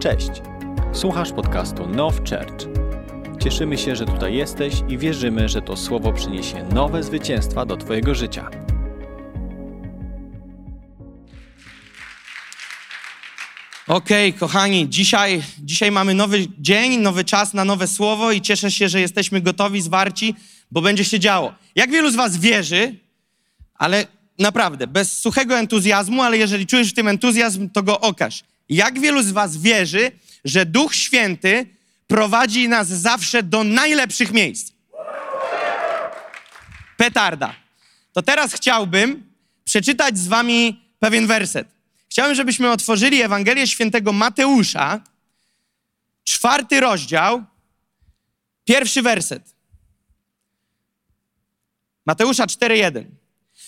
Cześć. Słuchasz podcastu Now Church. Cieszymy się, że tutaj jesteś i wierzymy, że to słowo przyniesie nowe zwycięstwa do Twojego życia. Okej, kochani, dzisiaj, dzisiaj mamy nowy dzień, nowy czas na nowe słowo i cieszę się, że jesteśmy gotowi, zwarci, bo będzie się działo. Jak wielu z Was wierzy, ale naprawdę, bez suchego entuzjazmu, ale jeżeli czujesz w tym entuzjazm, to go okaż. Jak wielu z Was wierzy, że Duch Święty prowadzi nas zawsze do najlepszych miejsc? Petarda. To teraz chciałbym przeczytać z Wami pewien werset. Chciałbym, żebyśmy otworzyli Ewangelię Świętego Mateusza, czwarty rozdział, pierwszy werset. Mateusza 4:1.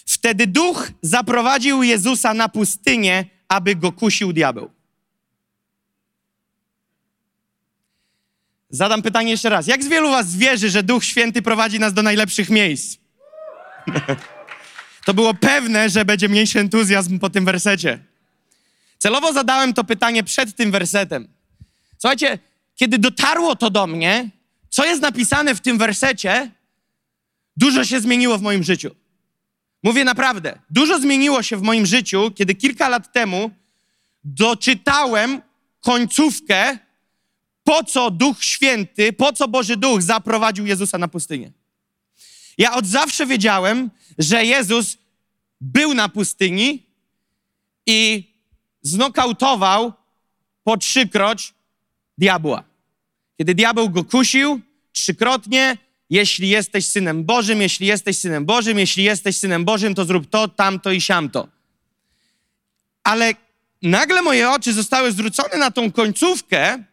Wtedy duch zaprowadził Jezusa na pustynię, aby go kusił diabeł. Zadam pytanie jeszcze raz. Jak z wielu was wierzy, że Duch Święty prowadzi nas do najlepszych miejsc? to było pewne, że będzie mniejszy entuzjazm po tym wersecie. Celowo zadałem to pytanie przed tym wersetem. Słuchajcie, kiedy dotarło to do mnie, co jest napisane w tym wersecie, dużo się zmieniło w moim życiu. Mówię naprawdę, dużo zmieniło się w moim życiu, kiedy kilka lat temu doczytałem końcówkę, po co Duch Święty, po co Boży Duch zaprowadził Jezusa na pustynię. Ja od zawsze wiedziałem, że Jezus był na pustyni i znokautował po trzykroć diabła. Kiedy diabeł go kusił trzykrotnie, jeśli jesteś synem Bożym, jeśli jesteś synem Bożym, jeśli jesteś synem Bożym, to zrób to, tamto i siamto. Ale nagle moje oczy zostały zwrócone na tą końcówkę,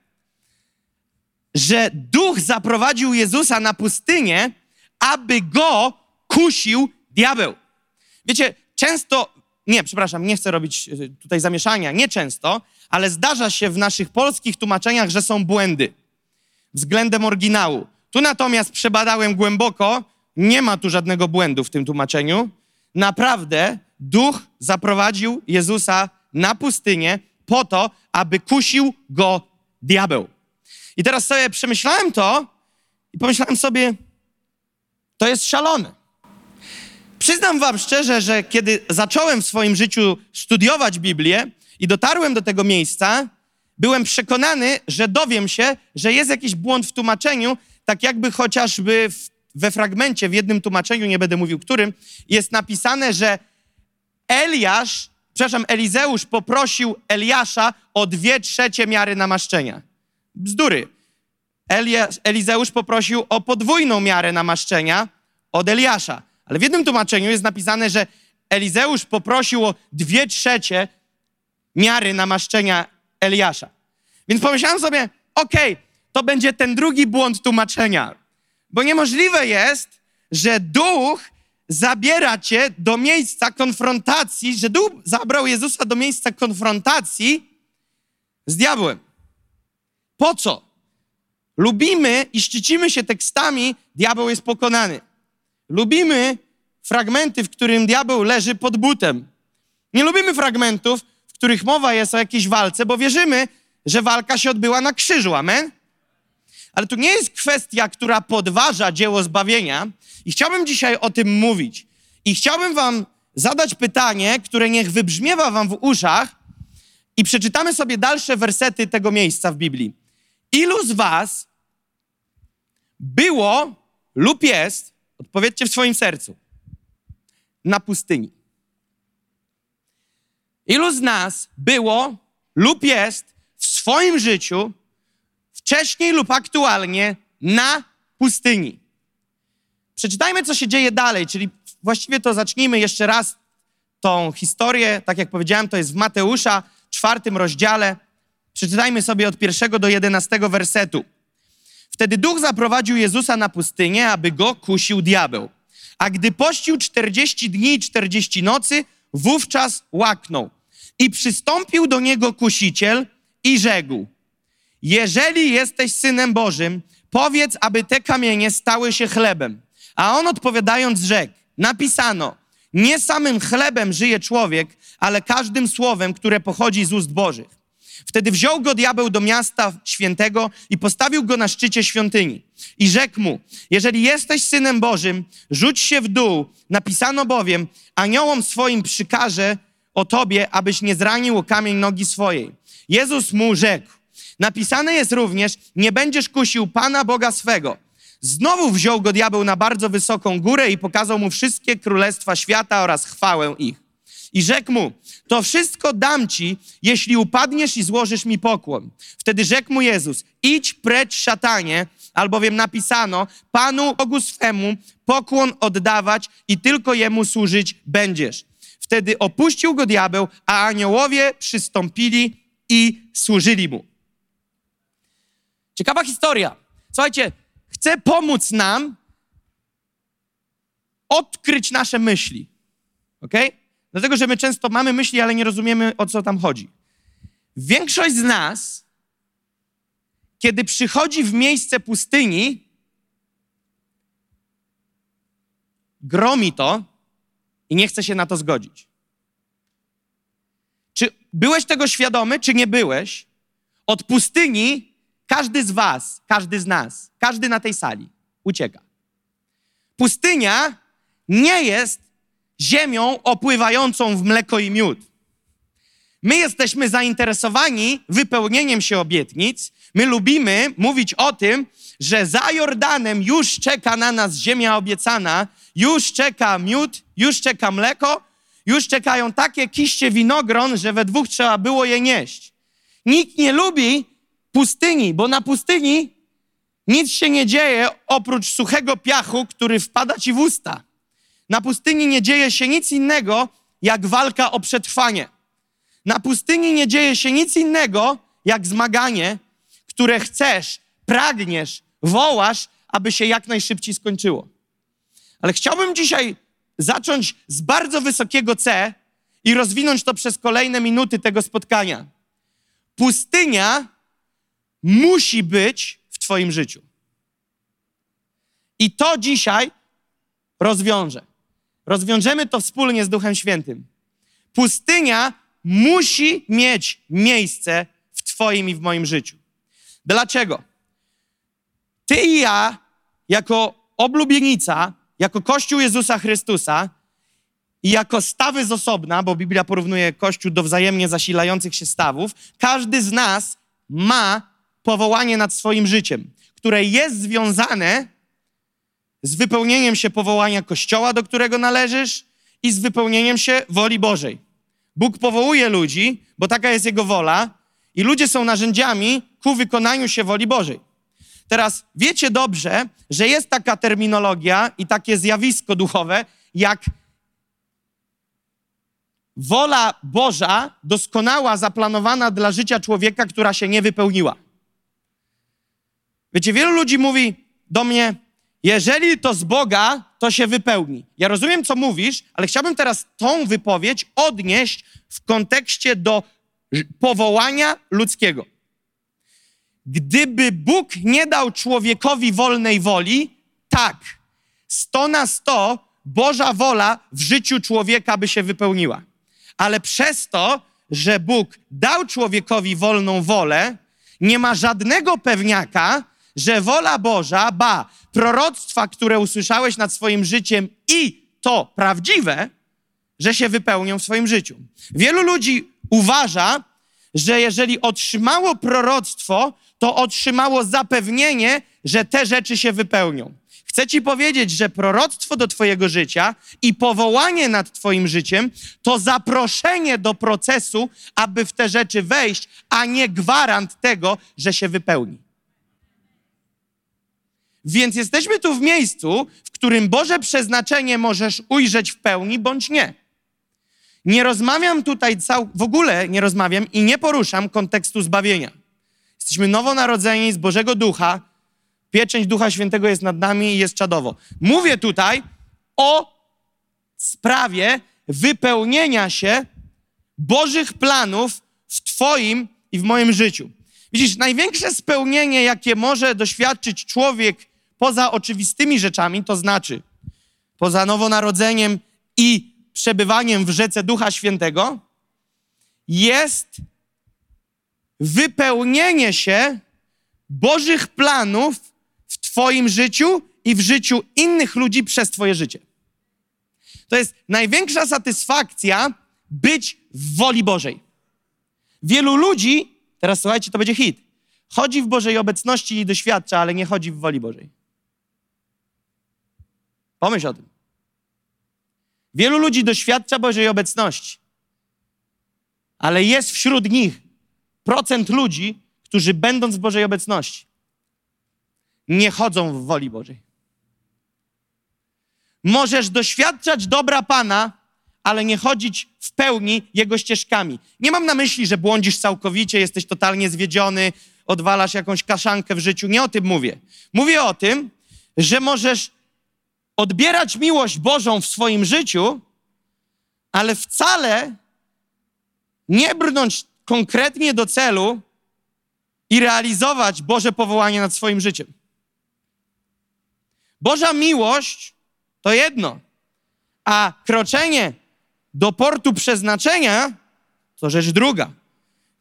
że duch zaprowadził Jezusa na pustynię, aby go kusił diabeł. Wiecie, często, nie, przepraszam, nie chcę robić y, tutaj zamieszania, nie często, ale zdarza się w naszych polskich tłumaczeniach, że są błędy względem oryginału. Tu natomiast przebadałem głęboko, nie ma tu żadnego błędu w tym tłumaczeniu. Naprawdę duch zaprowadził Jezusa na pustynię po to, aby kusił go diabeł. I teraz sobie przemyślałem to i pomyślałem sobie, to jest szalone. Przyznam wam szczerze, że kiedy zacząłem w swoim życiu studiować Biblię i dotarłem do tego miejsca, byłem przekonany, że dowiem się, że jest jakiś błąd w tłumaczeniu, tak jakby chociażby w, we fragmencie, w jednym tłumaczeniu, nie będę mówił którym, jest napisane, że Eliasz, przepraszam, Elizeusz poprosił Eliasza o dwie trzecie miary namaszczenia. Bzdury. Elizeusz poprosił o podwójną miarę namaszczenia od Eliasza. Ale w jednym tłumaczeniu jest napisane, że Elizeusz poprosił o dwie trzecie miary namaszczenia Eliasza. Więc pomyślałem sobie, okej, okay, to będzie ten drugi błąd tłumaczenia. Bo niemożliwe jest, że duch zabiera cię do miejsca konfrontacji, że duch zabrał Jezusa do miejsca konfrontacji z diabłem. Po co? Lubimy i szczycimy się tekstami, diabeł jest pokonany. Lubimy fragmenty, w którym diabeł leży pod butem. Nie lubimy fragmentów, w których mowa jest o jakiejś walce, bo wierzymy, że walka się odbyła na krzyżu. Amen? Ale tu nie jest kwestia, która podważa dzieło zbawienia. I chciałbym dzisiaj o tym mówić. I chciałbym Wam zadać pytanie, które niech wybrzmiewa Wam w uszach, i przeczytamy sobie dalsze wersety tego miejsca w Biblii. Ilu z Was było lub jest, odpowiedzcie w swoim sercu, na pustyni? Ilu z nas było lub jest w swoim życiu wcześniej lub aktualnie na pustyni? Przeczytajmy, co się dzieje dalej, czyli właściwie to zacznijmy jeszcze raz tą historię. Tak jak powiedziałem, to jest w Mateusza, czwartym rozdziale. Przeczytajmy sobie od pierwszego do jedenastego wersetu. Wtedy duch zaprowadził Jezusa na pustynię, aby go kusił diabeł. A gdy pościł czterdzieści dni i czterdzieści nocy, wówczas łaknął. I przystąpił do niego kusiciel i rzekł: Jeżeli jesteś synem Bożym, powiedz, aby te kamienie stały się chlebem. A on odpowiadając rzekł: Napisano: Nie samym chlebem żyje człowiek, ale każdym słowem, które pochodzi z ust Bożych. Wtedy wziął go diabeł do miasta świętego i postawił go na szczycie świątyni. I rzekł mu, jeżeli jesteś synem Bożym, rzuć się w dół. Napisano bowiem, aniołom swoim przykaże o tobie, abyś nie zranił o kamień nogi swojej. Jezus mu rzekł, napisane jest również, nie będziesz kusił Pana Boga swego. Znowu wziął go diabeł na bardzo wysoką górę i pokazał mu wszystkie królestwa świata oraz chwałę ich. I rzekł mu, to wszystko dam ci, jeśli upadniesz i złożysz mi pokłon. Wtedy rzekł mu Jezus, idź precz szatanie, albowiem napisano, Panu Bogu swemu pokłon oddawać i tylko Jemu służyć będziesz. Wtedy opuścił go diabeł, a aniołowie przystąpili i służyli mu. Ciekawa historia. Słuchajcie, chcę pomóc nam odkryć nasze myśli. Ok? Dlatego, że my często mamy myśli, ale nie rozumiemy, o co tam chodzi. Większość z nas, kiedy przychodzi w miejsce pustyni, gromi to i nie chce się na to zgodzić. Czy byłeś tego świadomy, czy nie byłeś? Od pustyni każdy z Was, każdy z nas, każdy na tej sali ucieka. Pustynia nie jest ziemią opływającą w mleko i miód. My jesteśmy zainteresowani wypełnieniem się obietnic. My lubimy mówić o tym, że za Jordanem już czeka na nas ziemia obiecana, już czeka miód, już czeka mleko, już czekają takie kiście winogron, że we dwóch trzeba było je nieść. Nikt nie lubi pustyni, bo na pustyni nic się nie dzieje oprócz suchego piachu, który wpada ci w usta. Na pustyni nie dzieje się nic innego, jak walka o przetrwanie. Na pustyni nie dzieje się nic innego, jak zmaganie, które chcesz, pragniesz, wołasz, aby się jak najszybciej skończyło. Ale chciałbym dzisiaj zacząć z bardzo wysokiego C i rozwinąć to przez kolejne minuty tego spotkania. Pustynia musi być w Twoim życiu. I to dzisiaj rozwiążę. Rozwiążemy to wspólnie z Duchem Świętym. Pustynia musi mieć miejsce w Twoim i w moim życiu. Dlaczego? Ty i ja, jako oblubienica, jako Kościół Jezusa Chrystusa i jako stawy z osobna, bo Biblia porównuje Kościół do wzajemnie zasilających się stawów, każdy z nas ma powołanie nad swoim życiem, które jest związane z wypełnieniem się powołania Kościoła, do którego należysz i z wypełnieniem się woli Bożej. Bóg powołuje ludzi, bo taka jest Jego wola i ludzie są narzędziami ku wykonaniu się woli Bożej. Teraz wiecie dobrze, że jest taka terminologia i takie zjawisko duchowe, jak wola Boża doskonała, zaplanowana dla życia człowieka, która się nie wypełniła. Wiecie, wielu ludzi mówi do mnie, jeżeli to z Boga, to się wypełni. Ja rozumiem, co mówisz, ale chciałbym teraz tą wypowiedź odnieść w kontekście do powołania ludzkiego. Gdyby Bóg nie dał człowiekowi wolnej woli, tak, sto na sto Boża wola w życiu człowieka by się wypełniła. Ale przez to, że Bóg dał człowiekowi wolną wolę, nie ma żadnego pewniaka, że wola Boża, ba, proroctwa, które usłyszałeś nad swoim życiem i to prawdziwe, że się wypełnią w swoim życiu. Wielu ludzi uważa, że jeżeli otrzymało proroctwo, to otrzymało zapewnienie, że te rzeczy się wypełnią. Chcę ci powiedzieć, że proroctwo do Twojego życia i powołanie nad Twoim życiem to zaproszenie do procesu, aby w te rzeczy wejść, a nie gwarant tego, że się wypełni. Więc jesteśmy tu w miejscu, w którym Boże przeznaczenie możesz ujrzeć w pełni bądź nie. Nie rozmawiam tutaj cał, w ogóle nie rozmawiam i nie poruszam kontekstu zbawienia. Jesteśmy nowonarodzeni z Bożego Ducha, pieczęć Ducha Świętego jest nad nami i jest czadowo. Mówię tutaj o sprawie wypełnienia się Bożych planów w Twoim i w moim życiu. Widzisz, największe spełnienie, jakie może doświadczyć człowiek poza oczywistymi rzeczami, to znaczy poza nowonarodzeniem i przebywaniem w rzece Ducha Świętego, jest wypełnienie się Bożych planów w Twoim życiu i w życiu innych ludzi przez Twoje życie. To jest największa satysfakcja być w woli Bożej. Wielu ludzi, teraz słuchajcie, to będzie hit, chodzi w Bożej obecności i doświadcza, ale nie chodzi w woli Bożej. Pomyśl o tym. Wielu ludzi doświadcza Bożej obecności, ale jest wśród nich procent ludzi, którzy będąc w Bożej obecności, nie chodzą w woli Bożej. Możesz doświadczać dobra Pana, ale nie chodzić w pełni Jego ścieżkami. Nie mam na myśli, że błądzisz całkowicie, jesteś totalnie zwiedziony, odwalasz jakąś kaszankę w życiu. Nie o tym mówię. Mówię o tym, że możesz odbierać miłość Bożą w swoim życiu, ale wcale nie brnąć konkretnie do celu i realizować Boże powołanie nad swoim życiem. Boża miłość to jedno, a kroczenie do portu przeznaczenia to rzecz druga.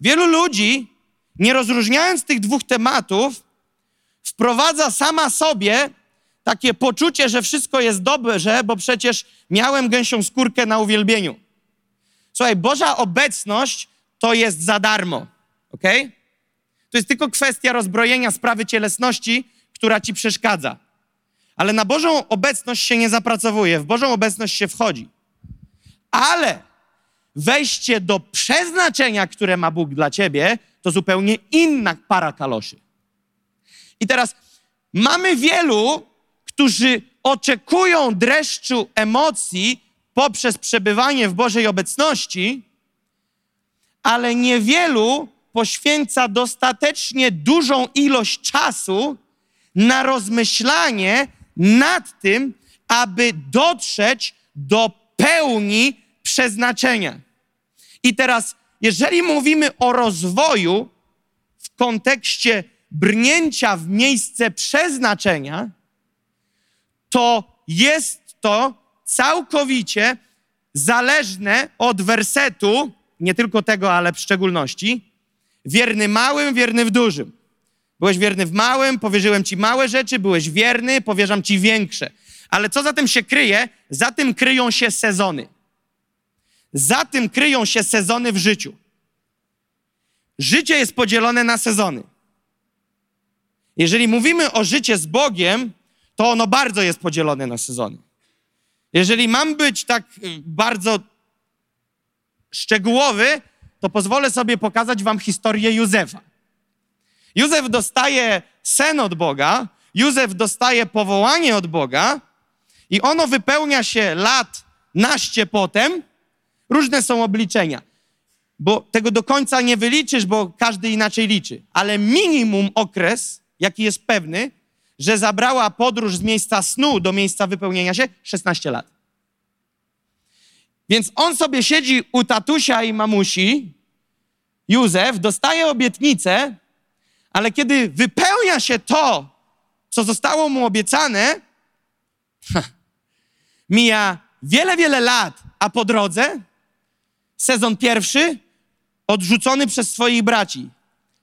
Wielu ludzi, nie rozróżniając tych dwóch tematów, wprowadza sama sobie takie poczucie, że wszystko jest dobrze, bo przecież miałem gęsią skórkę na uwielbieniu. Słuchaj, Boża obecność to jest za darmo, ok? To jest tylko kwestia rozbrojenia sprawy cielesności, która ci przeszkadza. Ale na Bożą obecność się nie zapracowuje, w Bożą obecność się wchodzi. Ale wejście do przeznaczenia, które ma Bóg dla ciebie, to zupełnie inna para kaloszy. I teraz mamy wielu, którzy oczekują dreszczu emocji poprzez przebywanie w Bożej obecności, ale niewielu poświęca dostatecznie dużą ilość czasu na rozmyślanie nad tym, aby dotrzeć do pełni przeznaczenia. I teraz, jeżeli mówimy o rozwoju w kontekście brnięcia w miejsce przeznaczenia, to jest to całkowicie zależne od wersetu, nie tylko tego, ale w szczególności, wierny małym, wierny w dużym. Byłeś wierny w małym, powierzyłem ci małe rzeczy, byłeś wierny, powierzam ci większe. Ale co za tym się kryje? Za tym kryją się sezony. Za tym kryją się sezony w życiu. Życie jest podzielone na sezony. Jeżeli mówimy o życie z Bogiem, to ono bardzo jest podzielone na sezony. Jeżeli mam być tak y, bardzo szczegółowy, to pozwolę sobie pokazać wam historię Józefa. Józef dostaje sen od Boga, Józef dostaje powołanie od Boga i ono wypełnia się lat naście potem. Różne są obliczenia, bo tego do końca nie wyliczysz, bo każdy inaczej liczy, ale minimum okres, jaki jest pewny, że zabrała podróż z miejsca snu do miejsca wypełnienia się? 16 lat. Więc on sobie siedzi u tatusia i mamusi, Józef, dostaje obietnicę, ale kiedy wypełnia się to, co zostało mu obiecane, mija wiele, wiele lat, a po drodze sezon pierwszy odrzucony przez swoich braci,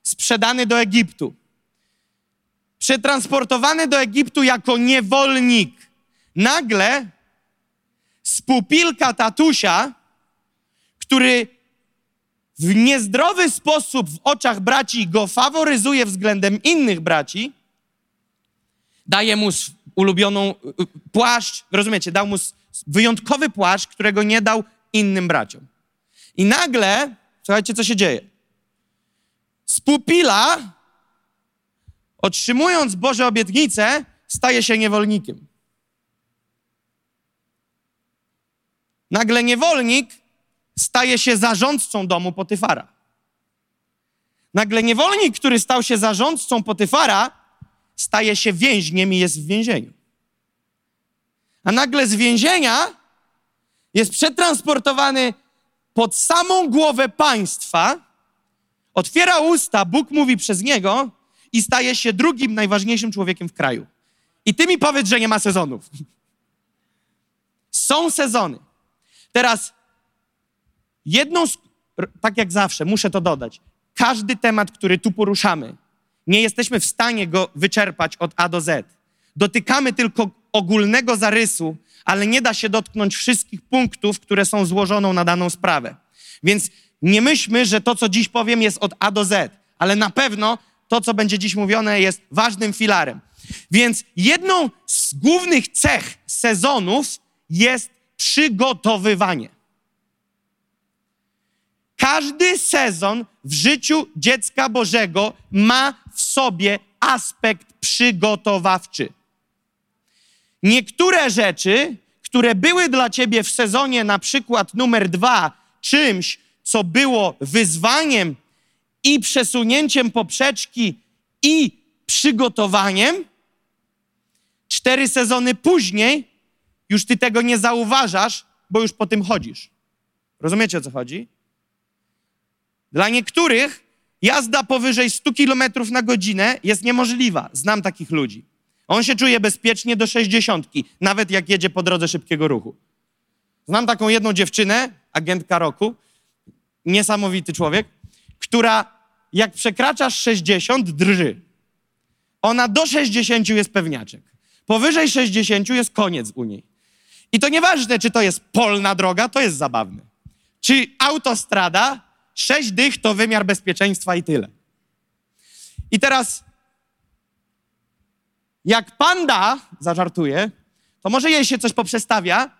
sprzedany do Egiptu, przetransportowany do Egiptu jako niewolnik. Nagle spupilka tatusia, który w niezdrowy sposób w oczach braci go faworyzuje względem innych braci, daje mu ulubioną y, y, płaszcz, rozumiecie, dał mu wyjątkowy płaszcz, którego nie dał innym braciom. I nagle, słuchajcie, co się dzieje. Spupila, otrzymując Boże obietnice, staje się niewolnikiem. Nagle niewolnik staje się zarządcą domu Potyfara. Nagle niewolnik, który stał się zarządcą Potyfara, staje się więźniem i jest w więzieniu. A nagle z więzienia jest przetransportowany pod samą głowę państwa, otwiera usta, Bóg mówi przez niego i staje się drugim najważniejszym człowiekiem w kraju. I ty mi powiedz, że nie ma sezonów. Są sezony. Teraz jedną, z, tak jak zawsze, muszę to dodać. każdy temat, który tu poruszamy, nie jesteśmy w stanie go wyczerpać od A do Z. Dotykamy tylko ogólnego zarysu, ale nie da się dotknąć wszystkich punktów, które są złożoną na daną sprawę. Więc nie myślmy, że to, co dziś powiem, jest od A do Z, ale na pewno to, co będzie dziś mówione, jest ważnym filarem. Więc jedną z głównych cech sezonów jest przygotowywanie. Każdy sezon w życiu dziecka Bożego ma w sobie aspekt przygotowawczy. Niektóre rzeczy, które były dla ciebie w sezonie, na przykład numer dwa, czymś, co było wyzwaniem i przesunięciem poprzeczki i przygotowaniem, cztery sezony później już ty tego nie zauważasz, bo już po tym chodzisz. Rozumiecie o co chodzi? Dla niektórych jazda powyżej 100 km na godzinę jest niemożliwa. Znam takich ludzi. On się czuje bezpiecznie do 60, nawet jak jedzie po drodze szybkiego ruchu. Znam taką jedną dziewczynę, agentka roku, niesamowity człowiek, która jak przekraczasz 60, drży. Ona do 60 jest pewniaczek. Powyżej 60 jest koniec u niej. I to nieważne, czy to jest polna droga, to jest zabawne. Czy autostrada, sześć dych to wymiar bezpieczeństwa i tyle. I teraz, jak panda zażartuje, to może jej się coś poprzestawia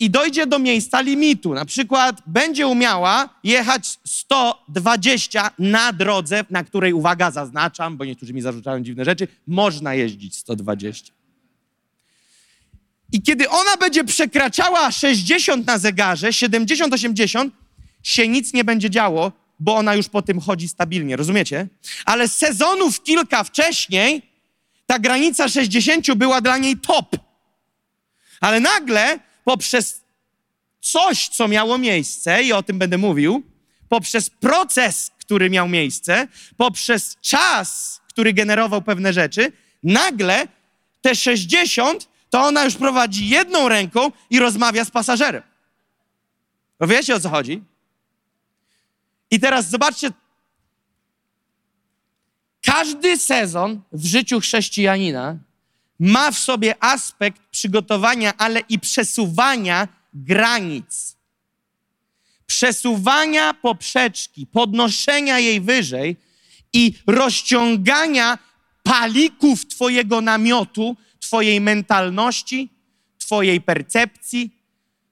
i dojdzie do miejsca limitu. Na przykład będzie umiała jechać 120 na drodze, na której, uwaga, zaznaczam, bo niektórzy mi zarzucają dziwne rzeczy, można jeździć 120. I kiedy ona będzie przekraczała 60 na zegarze, 70-80, się nic nie będzie działo, bo ona już po tym chodzi stabilnie, rozumiecie? Ale sezonów kilka wcześniej ta granica 60 była dla niej top. Ale nagle poprzez coś, co miało miejsce, i o tym będę mówił, poprzez proces, który miał miejsce, poprzez czas, który generował pewne rzeczy, nagle te 60 to ona już prowadzi jedną ręką i rozmawia z pasażerem. Bo wiecie o co chodzi? I teraz zobaczcie, każdy sezon w życiu chrześcijanina ma w sobie aspekt przygotowania, ale i przesuwania granic. Przesuwania poprzeczki, podnoszenia jej wyżej i rozciągania palików Twojego namiotu, Twojej mentalności, Twojej percepcji,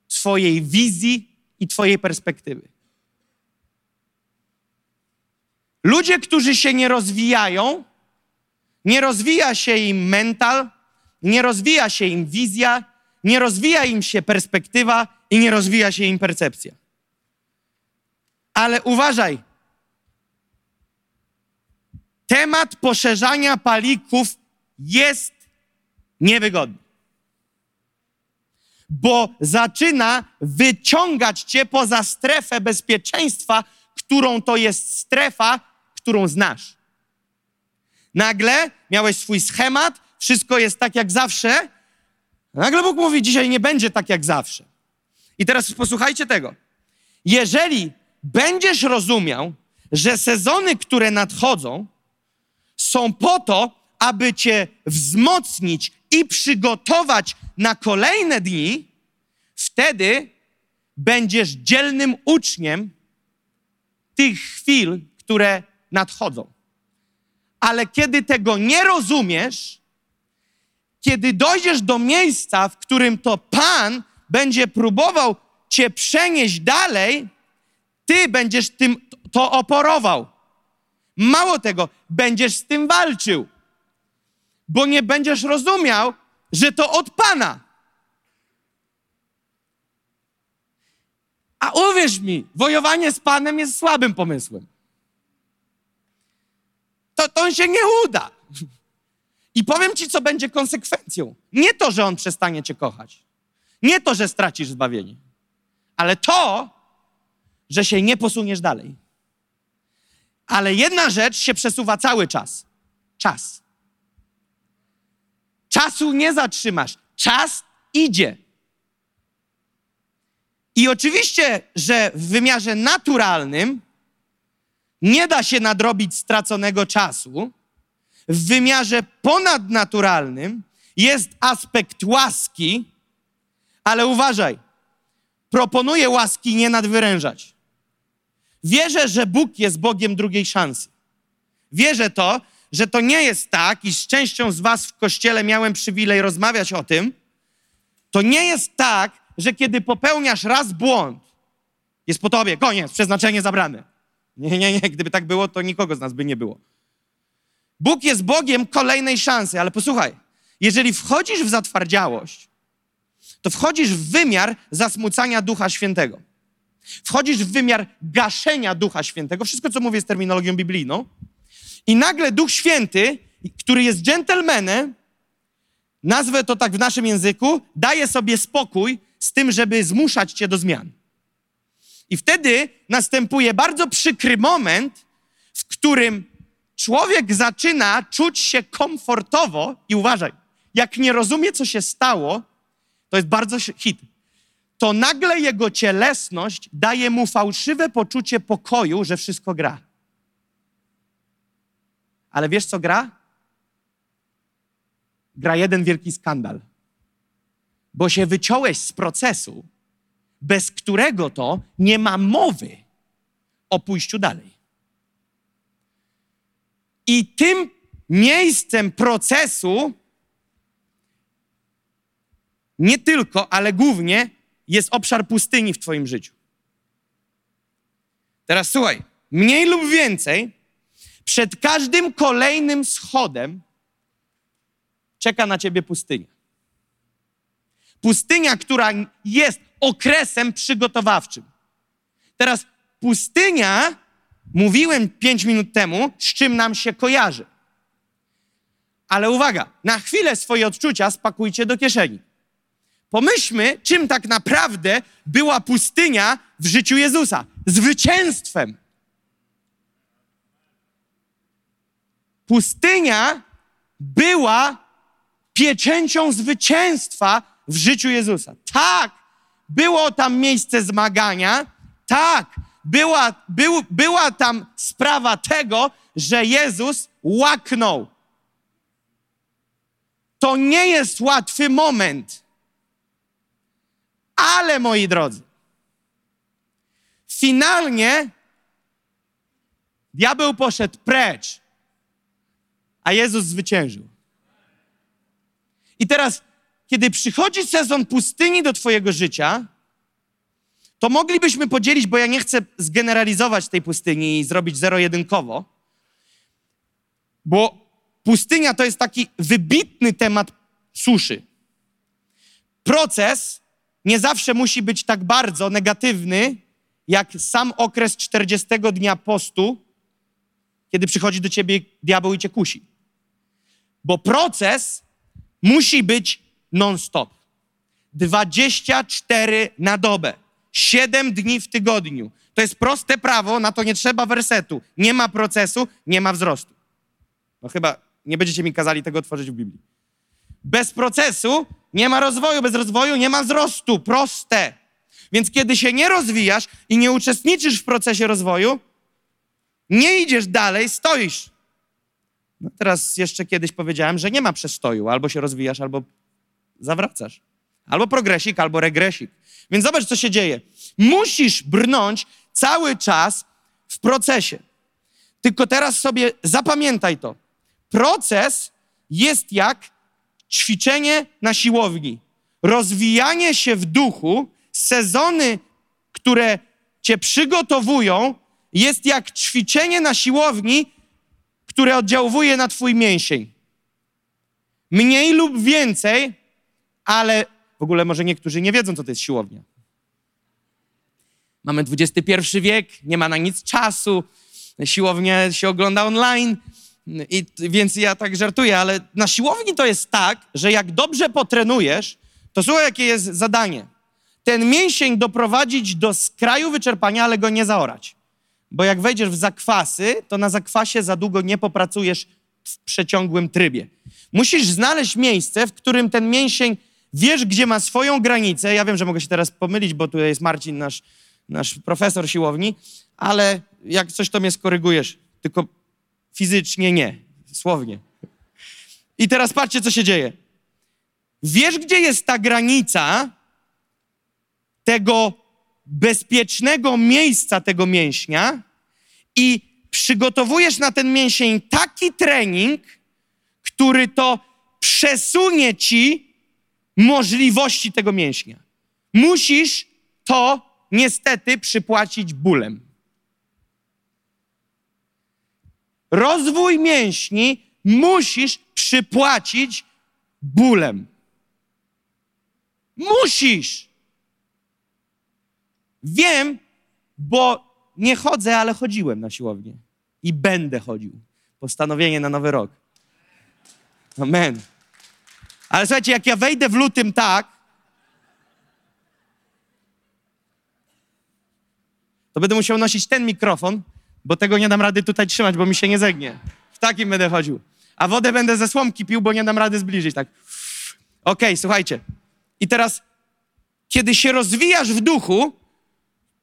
Twojej wizji i Twojej perspektywy. Ludzie, którzy się nie rozwijają, nie rozwija się im mental, nie rozwija się im wizja, nie rozwija im się perspektywa i nie rozwija się im percepcja. Ale uważaj, temat poszerzania palików jest niewygodny. Bo zaczyna wyciągać cię poza strefę bezpieczeństwa, którą to jest strefa, którą znasz. Nagle miałeś swój schemat, wszystko jest tak jak zawsze. Nagle Bóg mówi: Dzisiaj nie będzie tak jak zawsze. I teraz posłuchajcie tego. Jeżeli będziesz rozumiał, że sezony, które nadchodzą, są po to, aby cię wzmocnić i przygotować na kolejne dni, wtedy będziesz dzielnym uczniem tych chwil, które nadchodzą. Ale kiedy tego nie rozumiesz, kiedy dojdziesz do miejsca, w którym to Pan będzie próbował cię przenieść dalej, ty będziesz tym to oporował. Mało tego, będziesz z tym walczył, bo nie będziesz rozumiał, że to od Pana. A uwierz mi, wojowanie z Panem jest słabym pomysłem. To, to on się nie uda. I powiem ci, co będzie konsekwencją. Nie to, że on przestanie cię kochać. Nie to, że stracisz zbawienie. Ale to, że się nie posuniesz dalej. Ale jedna rzecz się przesuwa cały czas. Czas. Czasu nie zatrzymasz. Czas idzie. I oczywiście, że w wymiarze naturalnym nie da się nadrobić straconego czasu, w wymiarze ponadnaturalnym jest aspekt łaski, ale uważaj, proponuję łaski nie nadwyrężać. Wierzę, że Bóg jest Bogiem drugiej szansy. Wierzę to, że to nie jest tak, i z częścią z Was w kościele miałem przywilej rozmawiać o tym. To nie jest tak, że kiedy popełniasz raz błąd, jest po tobie, koniec, przeznaczenie zabrane. Nie, nie, nie, gdyby tak było, to nikogo z nas by nie było. Bóg jest Bogiem kolejnej szansy, ale posłuchaj, jeżeli wchodzisz w zatwardziałość, to wchodzisz w wymiar zasmucania Ducha Świętego. Wchodzisz w wymiar gaszenia Ducha Świętego. Wszystko, co mówię, jest terminologią biblijną. I nagle Duch Święty, który jest dżentelmenem, nazwę to tak w naszym języku, daje sobie spokój z tym, żeby zmuszać cię do zmian. I wtedy następuje bardzo przykry moment, w którym człowiek zaczyna czuć się komfortowo i uważaj, jak nie rozumie, co się stało, to jest bardzo hit. To nagle jego cielesność daje mu fałszywe poczucie pokoju, że wszystko gra. Ale wiesz, co gra? Gra jeden wielki skandal. Bo się wyciąłeś z procesu, bez którego to nie ma mowy o pójściu dalej. I tym miejscem procesu nie tylko, ale głównie jest obszar pustyni w Twoim życiu. Teraz słuchaj, mniej lub więcej, przed każdym kolejnym schodem czeka na Ciebie pustynia. Pustynia, która jest okresem przygotowawczym. Teraz pustynia, mówiłem pięć minut temu, z czym nam się kojarzy. Ale uwaga, na chwilę swoje odczucia spakujcie do kieszeni. Pomyślmy, czym tak naprawdę była pustynia w życiu Jezusa. Zwycięstwem. Pustynia była pieczęcią zwycięstwa w życiu Jezusa. Tak, było tam miejsce zmagania, tak, była, był, była tam sprawa tego, że Jezus łaknął. To nie jest łatwy moment. Ale moi drodzy, finalnie diabeł poszedł precz, a Jezus zwyciężył. I teraz kiedy przychodzi sezon pustyni do Twojego życia, to moglibyśmy podzielić, bo ja nie chcę zgeneralizować tej pustyni i zrobić zero-jedynkowo, bo pustynia to jest taki wybitny temat suszy. Proces nie zawsze musi być tak bardzo negatywny, jak sam okres 40 dnia postu, kiedy przychodzi do ciebie diabeł i cię kusi. Bo proces musi być non-stop. 24 na dobę, 7 dni w tygodniu. To jest proste prawo, na to nie trzeba wersetu. Nie ma procesu, nie ma wzrostu. No chyba nie będziecie mi kazali tego tworzyć w Biblii. Bez procesu nie ma rozwoju, bez rozwoju nie ma wzrostu. Proste. Więc kiedy się nie rozwijasz i nie uczestniczysz w procesie rozwoju, nie idziesz dalej, stoisz. No teraz jeszcze kiedyś powiedziałem, że nie ma przestoju. Albo się rozwijasz, albo zawracasz. Albo progresik, albo regresik. Więc zobacz, co się dzieje. Musisz brnąć cały czas w procesie. Tylko teraz sobie zapamiętaj to. Proces jest jak ćwiczenie na siłowni. Rozwijanie się w duchu, sezony, które cię przygotowują, jest jak ćwiczenie na siłowni, które oddziałuje na twój mięsień. Mniej lub więcej ale w ogóle może niektórzy nie wiedzą, co to jest siłownia. Mamy XXI wiek, nie ma na nic czasu, siłownia się ogląda online, i, więc ja tak żartuję, ale na siłowni to jest tak, że jak dobrze potrenujesz, to słuchaj, jakie jest zadanie. Ten mięsień doprowadzić do skraju wyczerpania, ale go nie zaorać. Bo jak wejdziesz w zakwasy, to na zakwasie za długo nie popracujesz w przeciągłym trybie. Musisz znaleźć miejsce, w którym ten mięsień wiesz, gdzie ma swoją granicę. Ja wiem, że mogę się teraz pomylić, bo tutaj jest Marcin, nasz, nasz profesor siłowni, ale jak coś to mnie skorygujesz, tylko fizycznie nie, słownie. I teraz patrzcie, co się dzieje. Wiesz, gdzie jest ta granica tego bezpiecznego miejsca tego mięśnia i przygotowujesz na ten mięsień taki trening, który to przesunie ci możliwości tego mięśnia. Musisz to niestety przypłacić bólem. Rozwój mięśni musisz przypłacić bólem. Musisz. Wiem, bo nie chodzę, ale chodziłem na siłownię. I będę chodził. Postanowienie na nowy rok. Amen. Ale słuchajcie, jak ja wejdę w lutym tak, to będę musiał nosić ten mikrofon, bo tego nie dam rady tutaj trzymać, bo mi się nie zegnie. W takim będę chodził. A wodę będę ze słomki pił, bo nie dam rady zbliżyć. Tak. Okej, okay, słuchajcie. I teraz, kiedy się rozwijasz w duchu,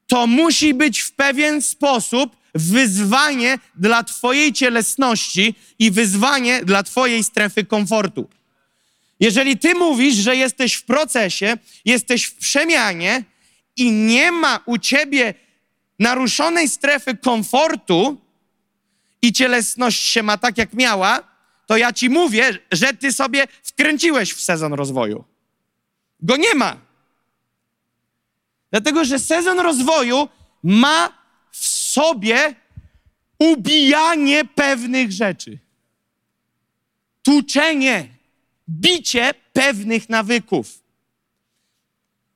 to musi być w pewien sposób wyzwanie dla Twojej cielesności i wyzwanie dla Twojej strefy komfortu. Jeżeli Ty mówisz, że jesteś w procesie, jesteś w przemianie i nie ma u Ciebie naruszonej strefy komfortu i cielesność się ma tak, jak miała, to ja Ci mówię, że Ty sobie wkręciłeś w sezon rozwoju. Go nie ma. Dlatego, że sezon rozwoju ma w sobie ubijanie pewnych rzeczy. Tłuczenie, bicie pewnych nawyków.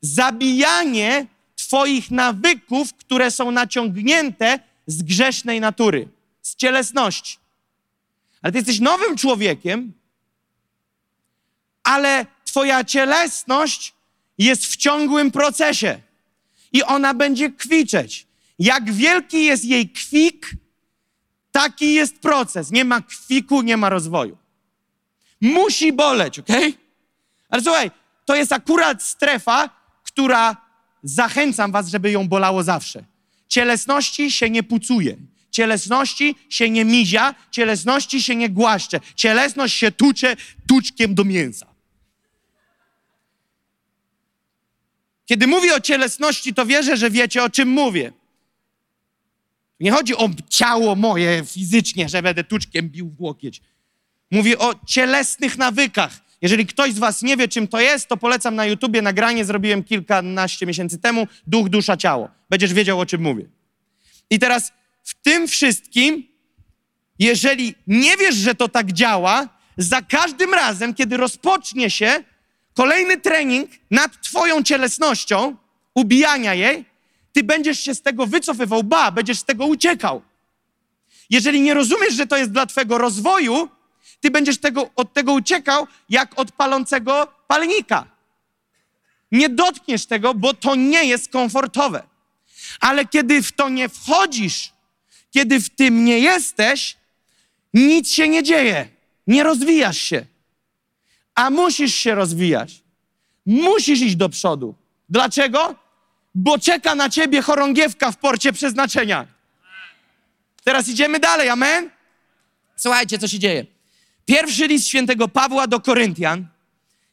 Zabijanie Twoich nawyków, które są naciągnięte z grzesznej natury, z cielesności. Ale Ty jesteś nowym człowiekiem, ale Twoja cielesność jest w ciągłym procesie i ona będzie kwiczeć. Jak wielki jest jej kwik, taki jest proces. Nie ma kwiku, nie ma rozwoju. Musi boleć, ok? Ale słuchaj, to jest akurat strefa, która zachęcam was, żeby ją bolało zawsze. Cielesności się nie pucuje. Cielesności się nie mizia, cielesności się nie głaszcze. Cielesność się tucze tuczkiem do mięsa. Kiedy mówię o cielesności, to wierzę, że wiecie, o czym mówię. Nie chodzi o ciało moje fizycznie, że będę tuczkiem bił w łokieć. Mówię o cielesnych nawykach. Jeżeli ktoś z was nie wie, czym to jest, to polecam na YouTubie nagranie, zrobiłem kilkanaście miesięcy temu, duch, dusza, ciało. Będziesz wiedział, o czym mówię. I teraz w tym wszystkim, jeżeli nie wiesz, że to tak działa, za każdym razem, kiedy rozpocznie się kolejny trening nad Twoją cielesnością, ubijania jej, Ty będziesz się z tego wycofywał, ba, będziesz z tego uciekał. Jeżeli nie rozumiesz, że to jest dla Twojego rozwoju, Ty będziesz tego, od tego uciekał jak od palącego palnika. Nie dotkniesz tego, bo to nie jest komfortowe. Ale kiedy w to nie wchodzisz, kiedy w tym nie jesteś, nic się nie dzieje. Nie rozwijasz się a musisz się rozwijać. Musisz iść do przodu. Dlaczego? Bo czeka na ciebie chorągiewka w porcie przeznaczenia. Teraz idziemy dalej, amen? Słuchajcie, co się dzieje. Pierwszy list świętego Pawła do Koryntian,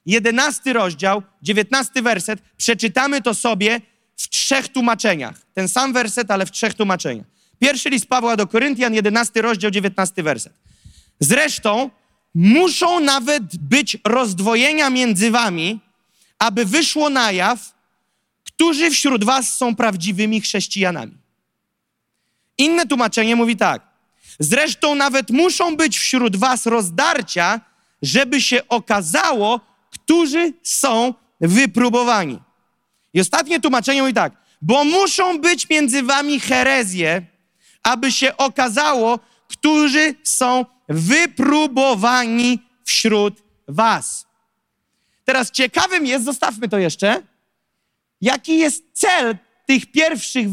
jedenasty rozdział, dziewiętnasty werset. Przeczytamy to sobie w trzech tłumaczeniach. Ten sam werset, ale w trzech tłumaczeniach. Pierwszy list Pawła do Koryntian, jedenasty rozdział, dziewiętnasty werset. Zresztą muszą nawet być rozdwojenia między wami, aby wyszło na jaw, którzy wśród was są prawdziwymi chrześcijanami. Inne tłumaczenie mówi tak. Zresztą nawet muszą być wśród was rozdarcia, żeby się okazało, którzy są wypróbowani. I ostatnie tłumaczenie mówi tak. Bo muszą być między wami herezje, aby się okazało, którzy są wypróbowani wśród was. Teraz ciekawym jest, zostawmy to jeszcze, jaki jest cel tych pierwszych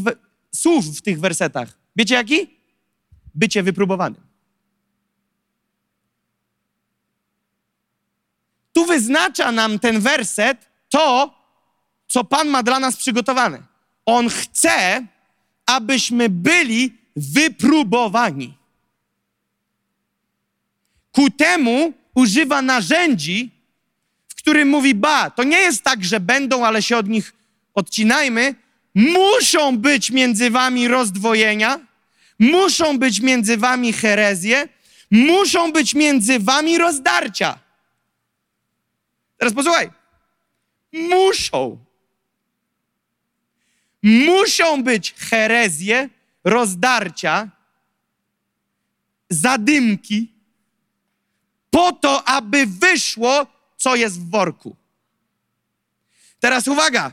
słów w tych wersetach. Wiecie jaki? Bycie wypróbowanym. Tu wyznacza nam ten werset to, co Pan ma dla nas przygotowane. On chce, abyśmy byli wypróbowani. Ku temu używa narzędzi, w którym mówi: Ba, to nie jest tak, że będą, ale się od nich odcinajmy. Muszą być między wami rozdwojenia, muszą być między wami herezje, muszą być między wami rozdarcia. Teraz posłuchaj. Muszą. Muszą być herezje, rozdarcia, zadymki, po to, aby wyszło, co jest w worku. Teraz uwaga.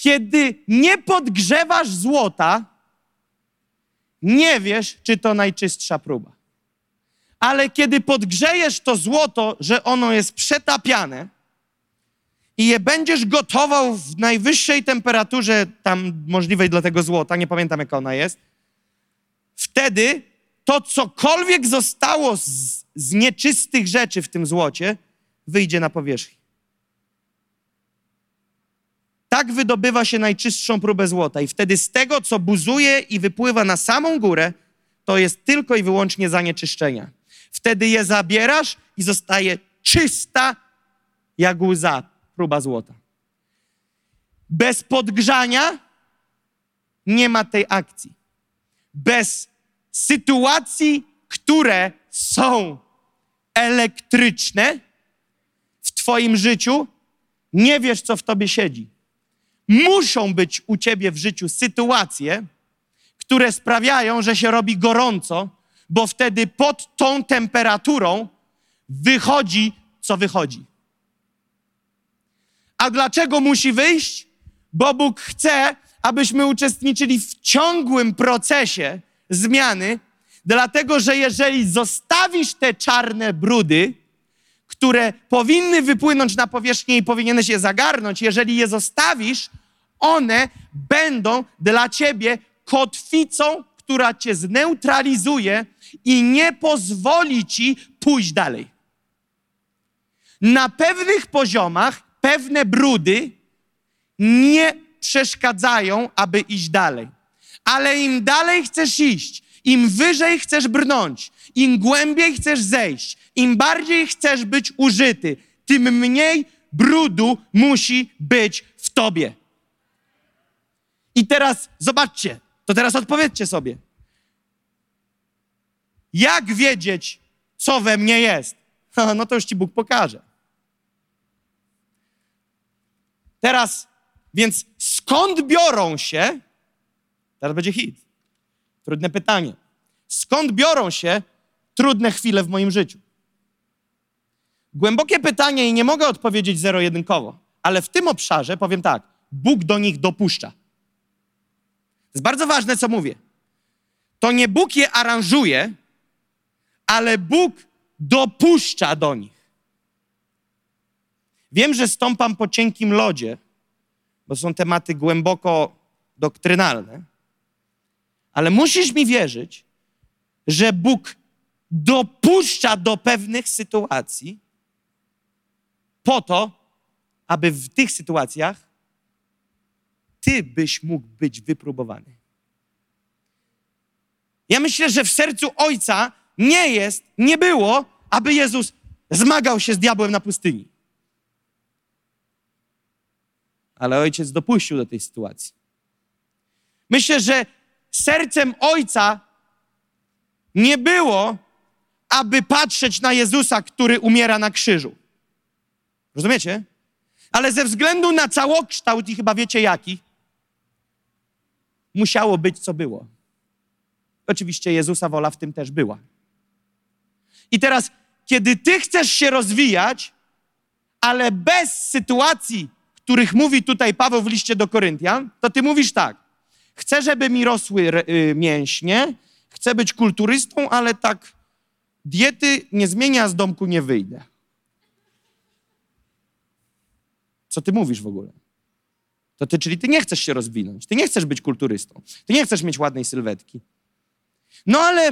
Kiedy nie podgrzewasz złota, nie wiesz, czy to najczystsza próba. Ale kiedy podgrzejesz to złoto, że ono jest przetapiane i je będziesz gotował w najwyższej temperaturze tam możliwej dla tego złota, nie pamiętam jaka ona jest, wtedy to cokolwiek zostało z, z nieczystych rzeczy w tym złocie, wyjdzie na powierzchnię. Tak wydobywa się najczystszą próbę złota. I wtedy z tego, co buzuje i wypływa na samą górę, to jest tylko i wyłącznie zanieczyszczenia. Wtedy je zabierasz i zostaje czysta jak łza próba złota. Bez podgrzania nie ma tej akcji. Bez sytuacji, które są elektryczne w Twoim życiu, nie wiesz, co w Tobie siedzi. Muszą być u Ciebie w życiu sytuacje, które sprawiają, że się robi gorąco, bo wtedy pod tą temperaturą wychodzi, co wychodzi. A dlaczego musi wyjść? Bo Bóg chce, abyśmy uczestniczyli w ciągłym procesie zmiany, dlatego że jeżeli zostawisz te czarne brudy, które powinny wypłynąć na powierzchnię i powinieneś je zagarnąć, jeżeli je zostawisz, one będą dla ciebie kotwicą, która cię zneutralizuje i nie pozwoli ci pójść dalej. Na pewnych poziomach pewne brudy nie przeszkadzają, aby iść dalej. Ale im dalej chcesz iść, im wyżej chcesz brnąć, im głębiej chcesz zejść, im bardziej chcesz być użyty, tym mniej brudu musi być w tobie. I teraz zobaczcie, to teraz odpowiedzcie sobie. Jak wiedzieć, co we mnie jest? No to już ci Bóg pokaże. Teraz, więc skąd biorą się? Teraz będzie hit. Trudne pytanie. Skąd biorą się trudne chwile w moim życiu? Głębokie pytanie i nie mogę odpowiedzieć zero-jedynkowo, ale w tym obszarze powiem tak: Bóg do nich dopuszcza. To jest bardzo ważne, co mówię. To nie Bóg je aranżuje, ale Bóg dopuszcza do nich. Wiem, że stąpam po cienkim lodzie, bo są tematy głęboko doktrynalne, ale musisz mi wierzyć, że Bóg dopuszcza do pewnych sytuacji po to, aby w tych sytuacjach ty byś mógł być wypróbowany. Ja myślę, że w sercu Ojca nie jest, nie było, aby Jezus zmagał się z diabłem na pustyni. Ale Ojciec dopuścił do tej sytuacji. Myślę, że sercem Ojca nie było, aby patrzeć na Jezusa, który umiera na krzyżu. Rozumiecie? Ale ze względu na całokształt, i chyba wiecie jaki, musiało być, co było. Oczywiście Jezusa wola w tym też była. I teraz, kiedy ty chcesz się rozwijać, ale bez sytuacji, których mówi tutaj Paweł w liście do Koryntian, to ty mówisz tak. Chcę, żeby mi rosły y, mięśnie, chcę być kulturystą, ale tak diety nie zmienia, z domku nie wyjdę. Co ty mówisz w ogóle? To ty, czyli ty nie chcesz się rozwinąć, ty nie chcesz być kulturystą, ty nie chcesz mieć ładnej sylwetki. No ale,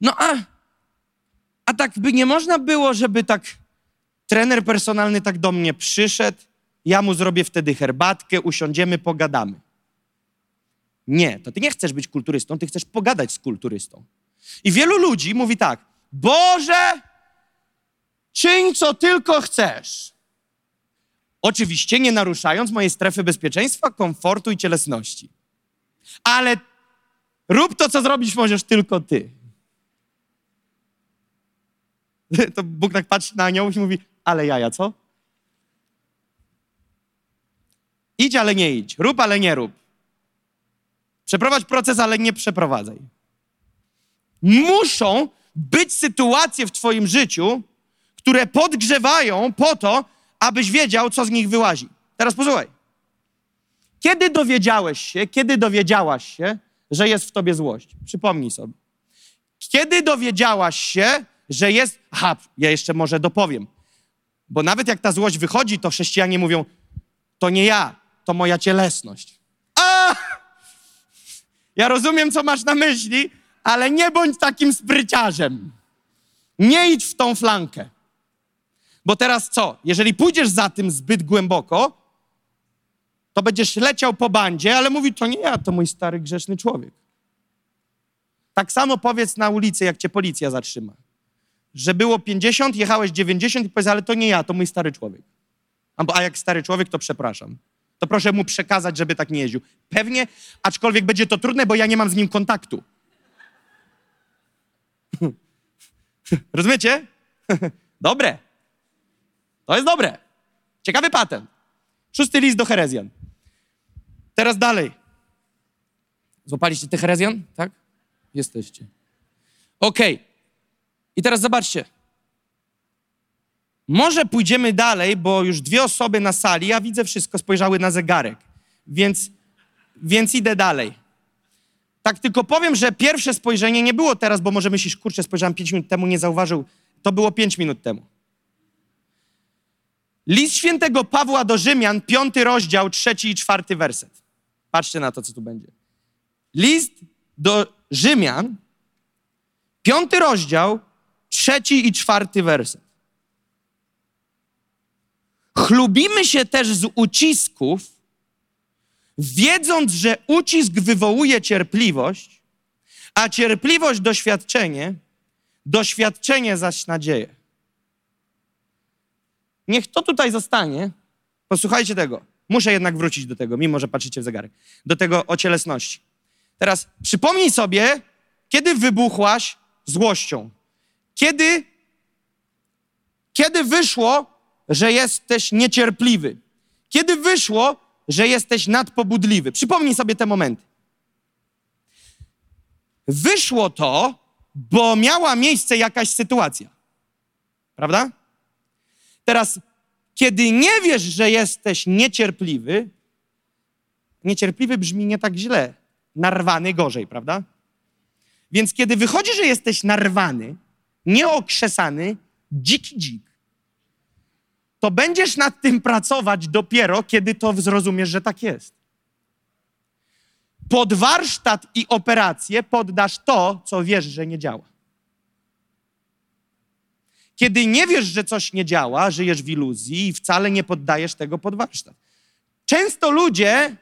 no a, a tak by nie można było, żeby tak trener personalny tak do mnie przyszedł ja mu zrobię wtedy herbatkę, usiądziemy, pogadamy. Nie, to ty nie chcesz być kulturystą, ty chcesz pogadać z kulturystą. I wielu ludzi mówi tak: Boże, czyń co tylko chcesz. Oczywiście nie naruszając mojej strefy bezpieczeństwa, komfortu i cielesności. Ale rób to, co zrobić możesz tylko ty. To Bóg tak patrzy na aniołów i mówi, ale jaja, co? Idź, ale nie idź. Rób, ale nie rób. Przeprowadź proces, ale nie przeprowadzaj. Muszą być sytuacje w Twoim życiu, które podgrzewają po to, abyś wiedział, co z nich wyłazi. Teraz posłuchaj. Kiedy dowiedziałeś się, kiedy dowiedziałaś się, że jest w tobie złość? Przypomnij sobie. Kiedy dowiedziałaś się, że jest. Aha, ja jeszcze może dopowiem. Bo nawet jak ta złość wychodzi, to chrześcijanie mówią: To nie ja, to moja cielesność. A! Ja rozumiem, co masz na myśli, ale nie bądź takim spryciarzem. Nie idź w tą flankę. Bo teraz co? Jeżeli pójdziesz za tym zbyt głęboko, to będziesz leciał po bandzie, ale mówi, to nie ja, to mój stary grzeszny człowiek. Tak samo powiedz na ulicy, jak cię policja zatrzyma. Że było 50, jechałeś 90 i powiedz, ale to nie ja, to mój stary człowiek. A jak stary człowiek, to przepraszam. To proszę mu przekazać, żeby tak nie jeździł. Pewnie, aczkolwiek będzie to trudne, bo ja nie mam z nim kontaktu. Rozumiecie? Dobre. To jest dobre. Ciekawy patent. Szósty list do Herezjan. Teraz dalej. Złapaliście tych Herezjan? Tak? Jesteście. Okej. Okay. I teraz zobaczcie. Może pójdziemy dalej, bo już dwie osoby na sali, ja widzę wszystko, spojrzały na zegarek. Więc, więc idę dalej. Tak tylko powiem, że pierwsze spojrzenie nie było teraz, bo może myślisz, kurczę, spojrzałem pięć minut temu, nie zauważył. To było pięć minut temu. List świętego Pawła do Rzymian, piąty rozdział, trzeci i czwarty werset. Patrzcie na to, co tu będzie. List do Rzymian, piąty rozdział, trzeci i czwarty werset. Chlubimy się też z ucisków, wiedząc, że ucisk wywołuje cierpliwość, a cierpliwość doświadczenie, doświadczenie zaś nadzieję. Niech to tutaj zostanie. Posłuchajcie tego. Muszę jednak wrócić do tego, mimo że patrzycie w zegarek. Do tego o cielesności. Teraz przypomnij sobie, kiedy wybuchłaś złością. Kiedy, kiedy wyszło, że jesteś niecierpliwy. Kiedy wyszło, że jesteś nadpobudliwy. Przypomnij sobie te momenty. Wyszło to, bo miała miejsce jakaś sytuacja. Prawda? Teraz, kiedy nie wiesz, że jesteś niecierpliwy, niecierpliwy brzmi nie tak źle, narwany gorzej, prawda? Więc kiedy wychodzi, że jesteś narwany, nieokrzesany, dziki dzik, to będziesz nad tym pracować dopiero, kiedy to zrozumiesz, że tak jest. Pod warsztat i operację poddasz to, co wiesz, że nie działa. Kiedy nie wiesz, że coś nie działa, żyjesz w iluzji i wcale nie poddajesz tego pod warsztat. Często ludzie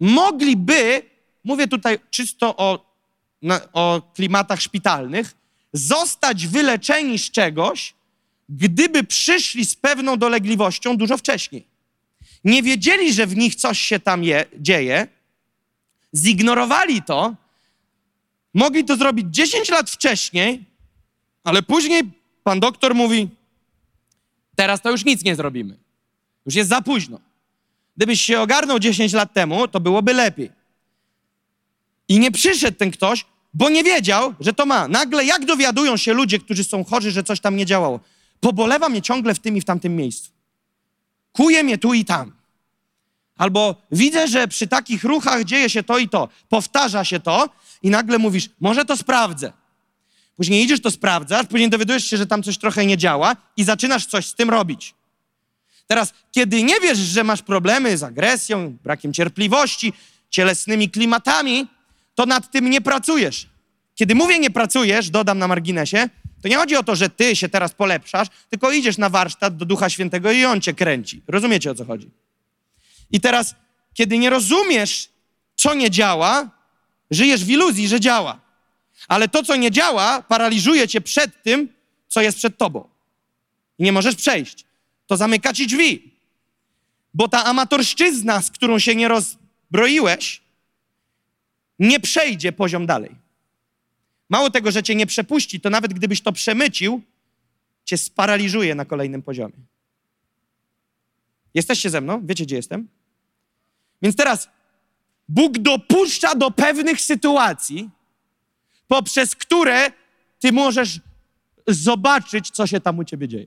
mogliby, mówię tutaj czysto o, na, o klimatach szpitalnych, zostać wyleczeni z czegoś, gdyby przyszli z pewną dolegliwością dużo wcześniej. Nie wiedzieli, że w nich coś się tam je, dzieje, zignorowali to, mogli to zrobić 10 lat wcześniej, ale później pan doktor mówi: Teraz to już nic nie zrobimy. Już jest za późno. Gdybyś się ogarnął 10 lat temu, to byłoby lepiej. I nie przyszedł ten ktoś, bo nie wiedział, że to ma. Nagle, jak dowiadują się ludzie, którzy są chorzy, że coś tam nie działało? Pobolewa mnie ciągle w tym i w tamtym miejscu. Kuje mnie tu i tam. Albo widzę, że przy takich ruchach dzieje się to i to. Powtarza się to i nagle mówisz, może to sprawdzę. Później idziesz, to sprawdzasz, później dowiadujesz się, że tam coś trochę nie działa i zaczynasz coś z tym robić. Teraz, kiedy nie wiesz, że masz problemy z agresją, brakiem cierpliwości, cielesnymi klimatami, to nad tym nie pracujesz. Kiedy mówię nie pracujesz, dodam na marginesie, to nie chodzi o to, że ty się teraz polepszasz, tylko idziesz na warsztat do Ducha Świętego i On cię kręci. Rozumiecie, o co chodzi? I teraz, kiedy nie rozumiesz, co nie działa, żyjesz w iluzji, że działa. Ale to, co nie działa, paraliżuje cię przed tym, co jest przed tobą. I nie możesz przejść. To zamyka ci drzwi. Bo ta amatorszczyzna, z którą się nie rozbroiłeś, nie przejdzie poziom dalej. Mało tego, że cię nie przepuści, to nawet gdybyś to przemycił, cię sparaliżuje na kolejnym poziomie. Jesteście ze mną? Wiecie, gdzie jestem? Więc teraz Bóg dopuszcza do pewnych sytuacji, poprzez które ty możesz zobaczyć, co się tam u ciebie dzieje.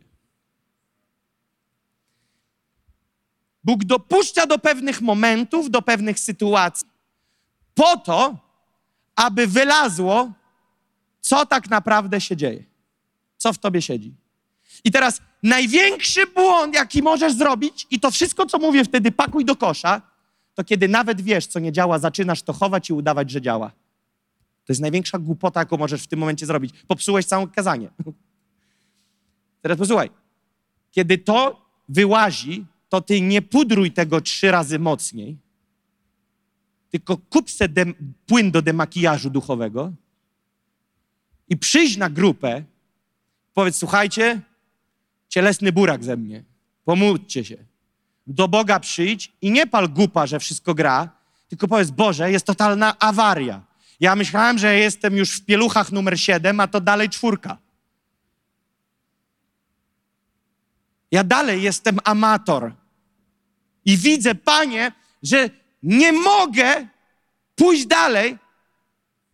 Bóg dopuszcza do pewnych momentów, do pewnych sytuacji, po to, aby wylazło, co tak naprawdę się dzieje, co w tobie siedzi. I teraz największy błąd, jaki możesz zrobić, i to wszystko, co mówię wtedy, pakuj do kosza, to kiedy nawet wiesz, co nie działa, zaczynasz to chować i udawać, że działa. To jest największa głupota, jaką możesz w tym momencie zrobić. Popsułeś całe kazanie. Teraz posłuchaj. Kiedy to wyłazi, to ty nie pudruj tego trzy razy mocniej, tylko kup se płyn do demakijażu duchowego i przyjdź na grupę, powiedz, słuchajcie, cielesny burak ze mnie, pomódźcie się. Do Boga przyjdź i nie pal gupa, że wszystko gra, tylko powiedz, Boże, jest totalna awaria. Ja myślałem, że jestem już w pieluchach numer 7, a to dalej czwórka. Ja dalej jestem amator. I widzę, Panie, że nie mogę pójść dalej,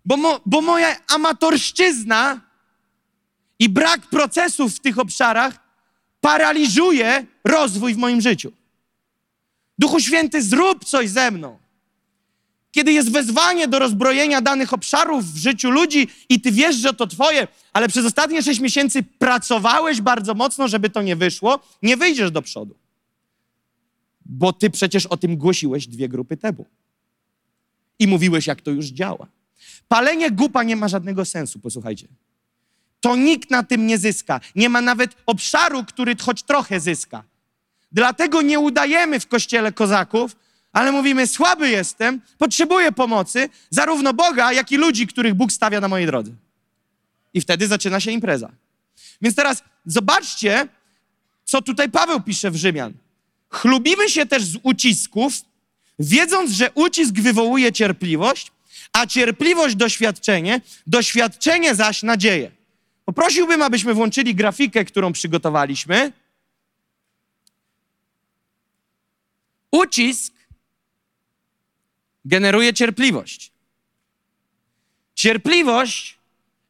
bo, mo, bo moja amatorszczyzna i brak procesów w tych obszarach paraliżuje rozwój w moim życiu. Duchu Święty, zrób coś ze mną. Kiedy jest wezwanie do rozbrojenia danych obszarów w życiu ludzi i ty wiesz, że to twoje, ale przez ostatnie sześć miesięcy pracowałeś bardzo mocno, żeby to nie wyszło, nie wyjdziesz do przodu. Bo ty przecież o tym głosiłeś dwie grupy temu. I mówiłeś, jak to już działa. Palenie gupa nie ma żadnego sensu, posłuchajcie. To nikt na tym nie zyska. Nie ma nawet obszaru, który choć trochę zyska. Dlatego nie udajemy w kościele kozaków, ale mówimy: słaby jestem, potrzebuję pomocy, zarówno Boga, jak i ludzi, których Bóg stawia na mojej drodze. I wtedy zaczyna się impreza. Więc teraz zobaczcie, co tutaj Paweł pisze w Rzymian. Chlubimy się też z ucisków, wiedząc, że ucisk wywołuje cierpliwość, a cierpliwość doświadczenie, doświadczenie zaś nadzieję. Poprosiłbym, abyśmy włączyli grafikę, którą przygotowaliśmy. Ucisk generuje cierpliwość. Cierpliwość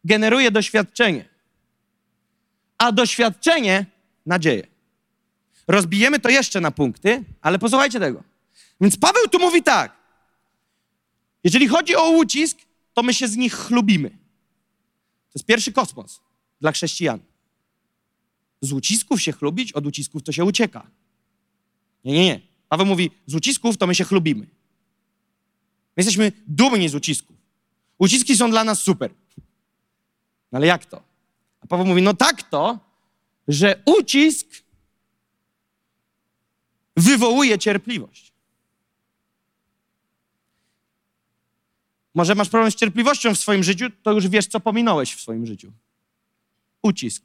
generuje doświadczenie, a doświadczenie nadzieję. Rozbijemy to jeszcze na punkty, ale posłuchajcie tego. Więc Paweł tu mówi tak. Jeżeli chodzi o ucisk, to my się z nich chlubimy. To jest pierwszy kosmos dla chrześcijan. Z ucisków się chlubić, od ucisków to się ucieka. Nie, nie, nie. Paweł mówi, z ucisków to my się chlubimy. My jesteśmy dumni z ucisków. Uciski są dla nas super. No ale jak to? A Paweł mówi, no tak to, że ucisk wywołuje cierpliwość. Może masz problem z cierpliwością w swoim życiu, to już wiesz, co pominąłeś w swoim życiu. Ucisk.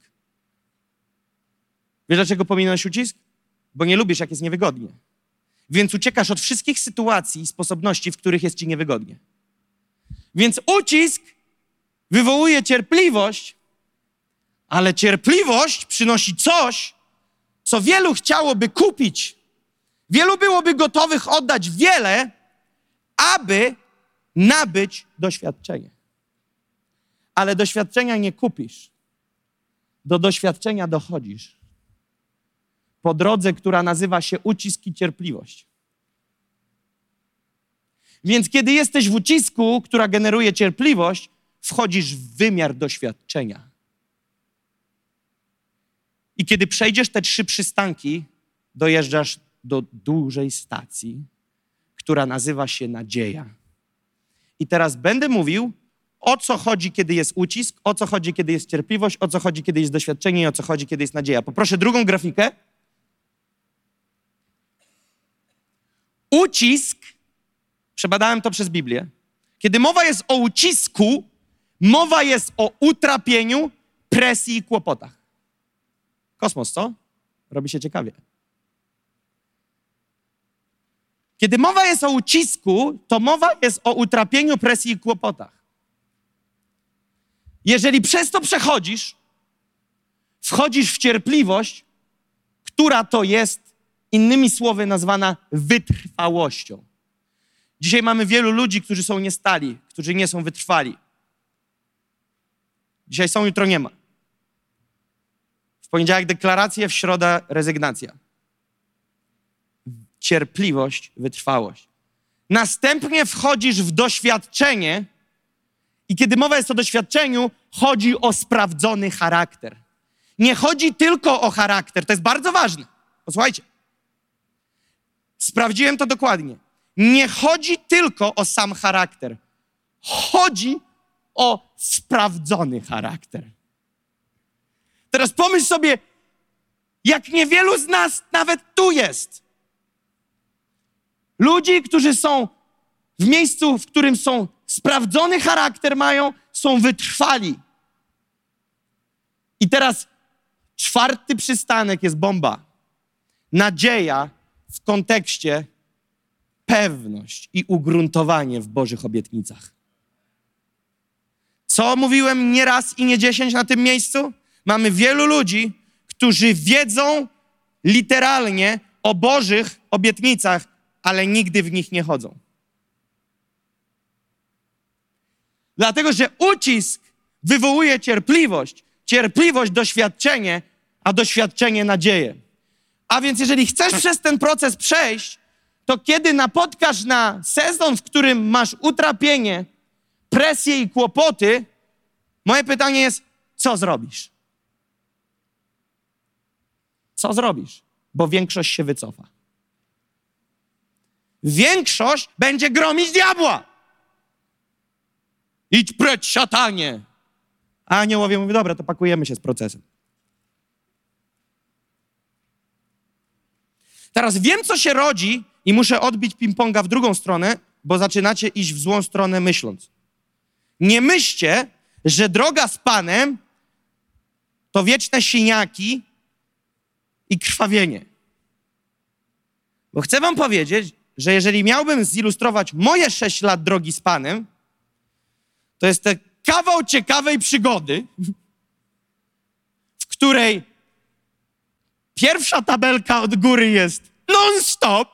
Wiesz, dlaczego pominąłeś ucisk? Bo nie lubisz, jak jest niewygodnie. Więc uciekasz od wszystkich sytuacji i sposobności, w których jest ci niewygodnie. Więc ucisk wywołuje cierpliwość, ale cierpliwość przynosi coś, co wielu chciałoby kupić. Wielu byłoby gotowych oddać wiele, aby nabyć doświadczenie. Ale doświadczenia nie kupisz. Do doświadczenia dochodzisz po drodze, która nazywa się ucisk i cierpliwość. Więc kiedy jesteś w ucisku, która generuje cierpliwość, wchodzisz w wymiar doświadczenia. I kiedy przejdziesz te trzy przystanki, dojeżdżasz do dużej stacji, która nazywa się nadzieja. I teraz będę mówił, o co chodzi, kiedy jest ucisk, o co chodzi, kiedy jest cierpliwość, o co chodzi, kiedy jest doświadczenie i o co chodzi, kiedy jest nadzieja. Poproszę drugą grafikę. Ucisk, przebadałem to przez Biblię, kiedy mowa jest o ucisku, mowa jest o utrapieniu, presji i kłopotach. Kosmos, co? Robi się ciekawie. Kiedy mowa jest o ucisku, to mowa jest o utrapieniu, presji i kłopotach. Jeżeli przez to przechodzisz, wchodzisz w cierpliwość, która to jest, innymi słowy, nazwana wytrwałością. Dzisiaj mamy wielu ludzi, którzy są niestali, którzy nie są wytrwali. Dzisiaj są, jutro nie ma. W poniedziałek deklaracje, w środę rezygnacja. Cierpliwość, wytrwałość. Następnie wchodzisz w doświadczenie, i kiedy mowa jest o doświadczeniu, chodzi o sprawdzony charakter. Nie chodzi tylko o charakter, to jest bardzo ważne. Posłuchajcie. Sprawdziłem to dokładnie. Nie chodzi tylko o sam charakter. Chodzi o sprawdzony charakter. Teraz pomyśl sobie, jak niewielu z nas nawet tu jest. Ludzi, którzy są w miejscu, w którym są sprawdzony charakter mają, są wytrwali. I teraz czwarty przystanek jest bomba. Nadzieja w kontekście pewność i ugruntowanie w Bożych obietnicach. Co mówiłem nie raz i nie dziesięć na tym miejscu? Mamy wielu ludzi, którzy wiedzą literalnie o Bożych obietnicach, ale nigdy w nich nie chodzą. Dlatego, że ucisk wywołuje cierpliwość, cierpliwość doświadczenie, a doświadczenie nadzieję. A więc jeżeli chcesz przez ten proces przejść, to kiedy napotkasz na sezon, w którym masz utrapienie, presję i kłopoty, moje pytanie jest, co zrobisz? Co zrobisz? Bo większość się wycofa. Większość będzie gromić diabła. Idź precz, szatanie. A aniołowie mówią, dobra, to pakujemy się z procesem. Teraz wiem, co się rodzi i muszę odbić ping-ponga w drugą stronę, bo zaczynacie iść w złą stronę myśląc. Nie myślcie, że droga z Panem to wieczne siniaki i krwawienie. Bo chcę wam powiedzieć, że jeżeli miałbym zilustrować moje sześć lat drogi z Panem, to jest ten kawał ciekawej przygody, w której pierwsza tabelka od góry jest non-stop.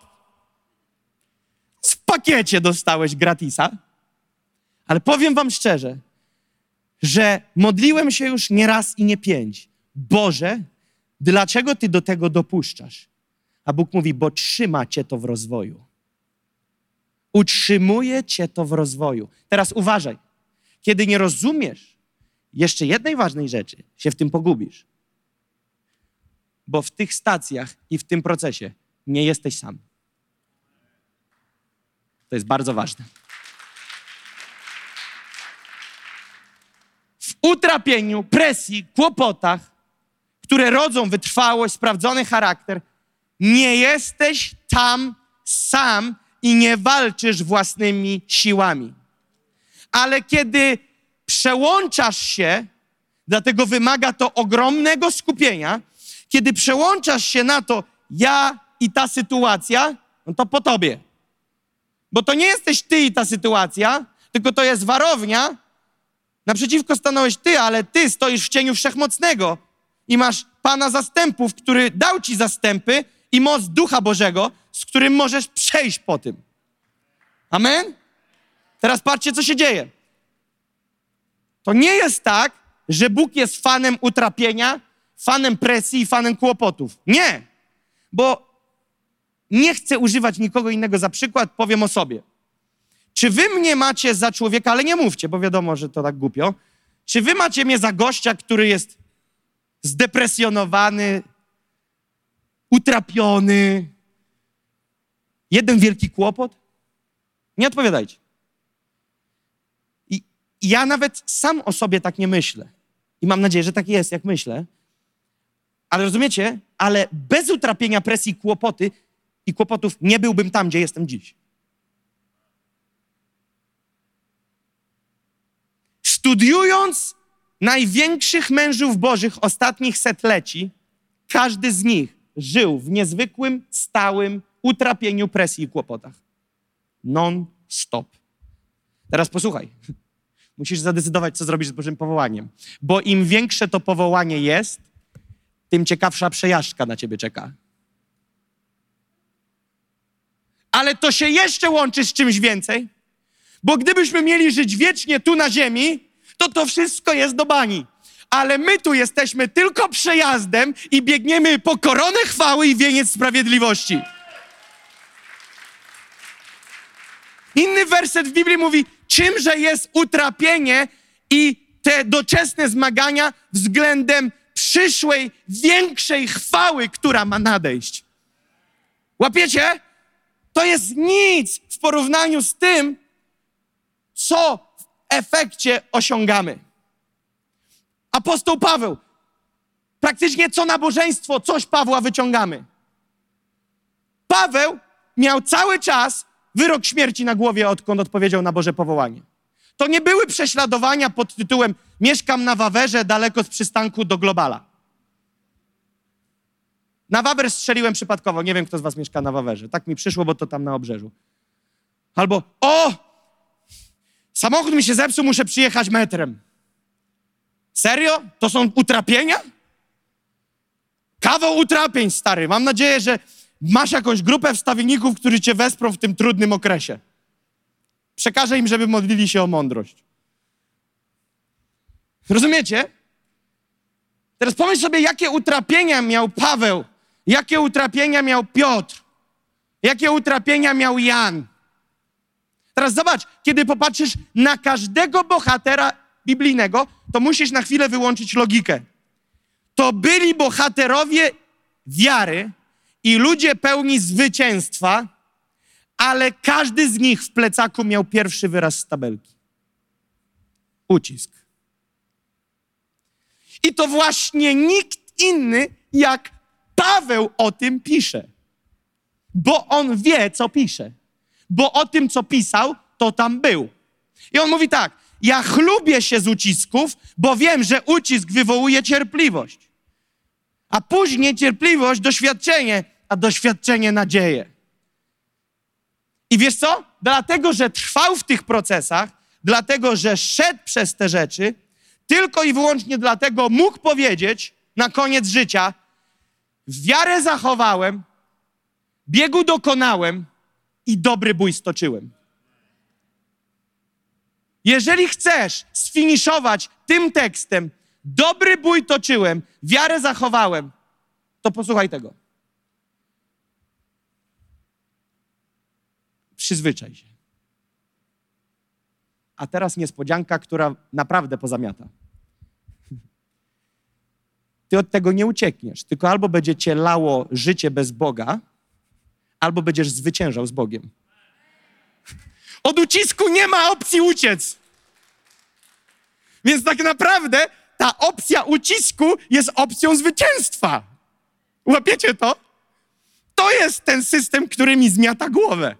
W pakiecie dostałeś gratisa. Ale powiem wam szczerze, że modliłem się już nie raz i nie pięć. Boże, dlaczego ty do tego dopuszczasz? A Bóg mówi, bo trzyma cię to w rozwoju. Utrzymuje cię to w rozwoju. Teraz uważaj. Kiedy nie rozumiesz jeszcze jednej ważnej rzeczy, się w tym pogubisz. Bo w tych stacjach i w tym procesie nie jesteś sam. To jest bardzo ważne. W utrapieniu, presji, kłopotach, które rodzą wytrwałość, sprawdzony charakter, nie jesteś tam sam i nie walczysz własnymi siłami ale kiedy przełączasz się, dlatego wymaga to ogromnego skupienia, kiedy przełączasz się na to, ja i ta sytuacja, no to po tobie. Bo to nie jesteś ty i ta sytuacja, tylko to jest warownia. Naprzeciwko stanąłeś ty, ale ty stoisz w cieniu wszechmocnego i masz Pana zastępów, który dał ci zastępy i moc Ducha Bożego, z którym możesz przejść po tym. Amen? Teraz patrzcie, co się dzieje. To nie jest tak, że Bóg jest fanem utrapienia, fanem presji i fanem kłopotów. Nie, bo nie chcę używać nikogo innego za przykład, powiem o sobie. Czy wy mnie macie za człowieka, ale nie mówcie, bo wiadomo, że to tak głupio. Czy wy macie mnie za gościa, który jest zdepresjonowany, utrapiony, jeden wielki kłopot? Nie odpowiadajcie. I ja nawet sam o sobie tak nie myślę. I mam nadzieję, że tak jest, jak myślę. Ale rozumiecie? Ale bez utrapienia presji, kłopoty, i kłopotów, nie byłbym tam, gdzie jestem dziś. Studiując największych mężów bożych ostatnich setleci, każdy z nich żył w niezwykłym, stałym utrapieniu, presji i kłopotach. Non-stop. Teraz posłuchaj. Musisz zadecydować, co zrobisz z Bożym powołaniem. Bo im większe to powołanie jest, tym ciekawsza przejażdżka na ciebie czeka. Ale to się jeszcze łączy z czymś więcej, bo gdybyśmy mieli żyć wiecznie tu na ziemi, to to wszystko jest do bani. Ale my tu jesteśmy tylko przejazdem i biegniemy po koronę chwały i wieniec sprawiedliwości. Inny werset w Biblii mówi, czymże jest utrapienie i te doczesne zmagania względem przyszłej, większej chwały, która ma nadejść. Łapiecie? To jest nic w porównaniu z tym, co w efekcie osiągamy. Apostoł Paweł, praktycznie co nabożeństwo, coś Pawła wyciągamy. Paweł miał cały czas wyrok śmierci na głowie, odkąd odpowiedział na Boże powołanie. To nie były prześladowania pod tytułem Mieszkam na Wawerze, daleko z przystanku do Globala. Na Wawer strzeliłem przypadkowo. Nie wiem, kto z was mieszka na Wawerze. Tak mi przyszło, bo to tam na obrzeżu. Albo, o! Samochód mi się zepsuł, muszę przyjechać metrem. Serio? To są utrapienia? Kawał utrapień, stary. Mam nadzieję, że masz jakąś grupę wstawienników, którzy cię wesprą w tym trudnym okresie. Przekażę im, żeby modlili się o mądrość. Rozumiecie? Teraz pomyśl sobie, jakie utrapienia miał Paweł, jakie utrapienia miał Piotr, jakie utrapienia miał Jan. Teraz zobacz, kiedy popatrzysz na każdego bohatera biblijnego, to musisz na chwilę wyłączyć logikę. To byli bohaterowie wiary i ludzie pełni zwycięstwa, ale każdy z nich w plecaku miał pierwszy wyraz z tabelki. Ucisk. I to właśnie nikt inny jak Paweł o tym pisze. Bo on wie, co pisze. Bo o tym, co pisał, to tam był. I on mówi tak: Ja chlubię się z ucisków, bo wiem, że ucisk wywołuje cierpliwość. A później cierpliwość, doświadczenie, a doświadczenie nadzieję. I wiesz co? Dlatego, że trwał w tych procesach, dlatego, że szedł przez te rzeczy, tylko i wyłącznie dlatego mógł powiedzieć na koniec życia: Wiarę zachowałem, biegu dokonałem i dobry bój stoczyłem. Jeżeli chcesz sfiniszować tym tekstem, dobry bój toczyłem, wiarę zachowałem, to posłuchaj tego. Przyzwyczaj się. A teraz niespodzianka, która naprawdę pozamiata. Ty od tego nie uciekniesz, tylko albo będzie cię lało życie bez Boga, albo będziesz zwyciężał z Bogiem. Od ucisku nie ma opcji uciec. Więc tak naprawdę ta opcja ucisku jest opcją zwycięstwa. Łapiecie to? To jest ten system, który mi zmiata głowę.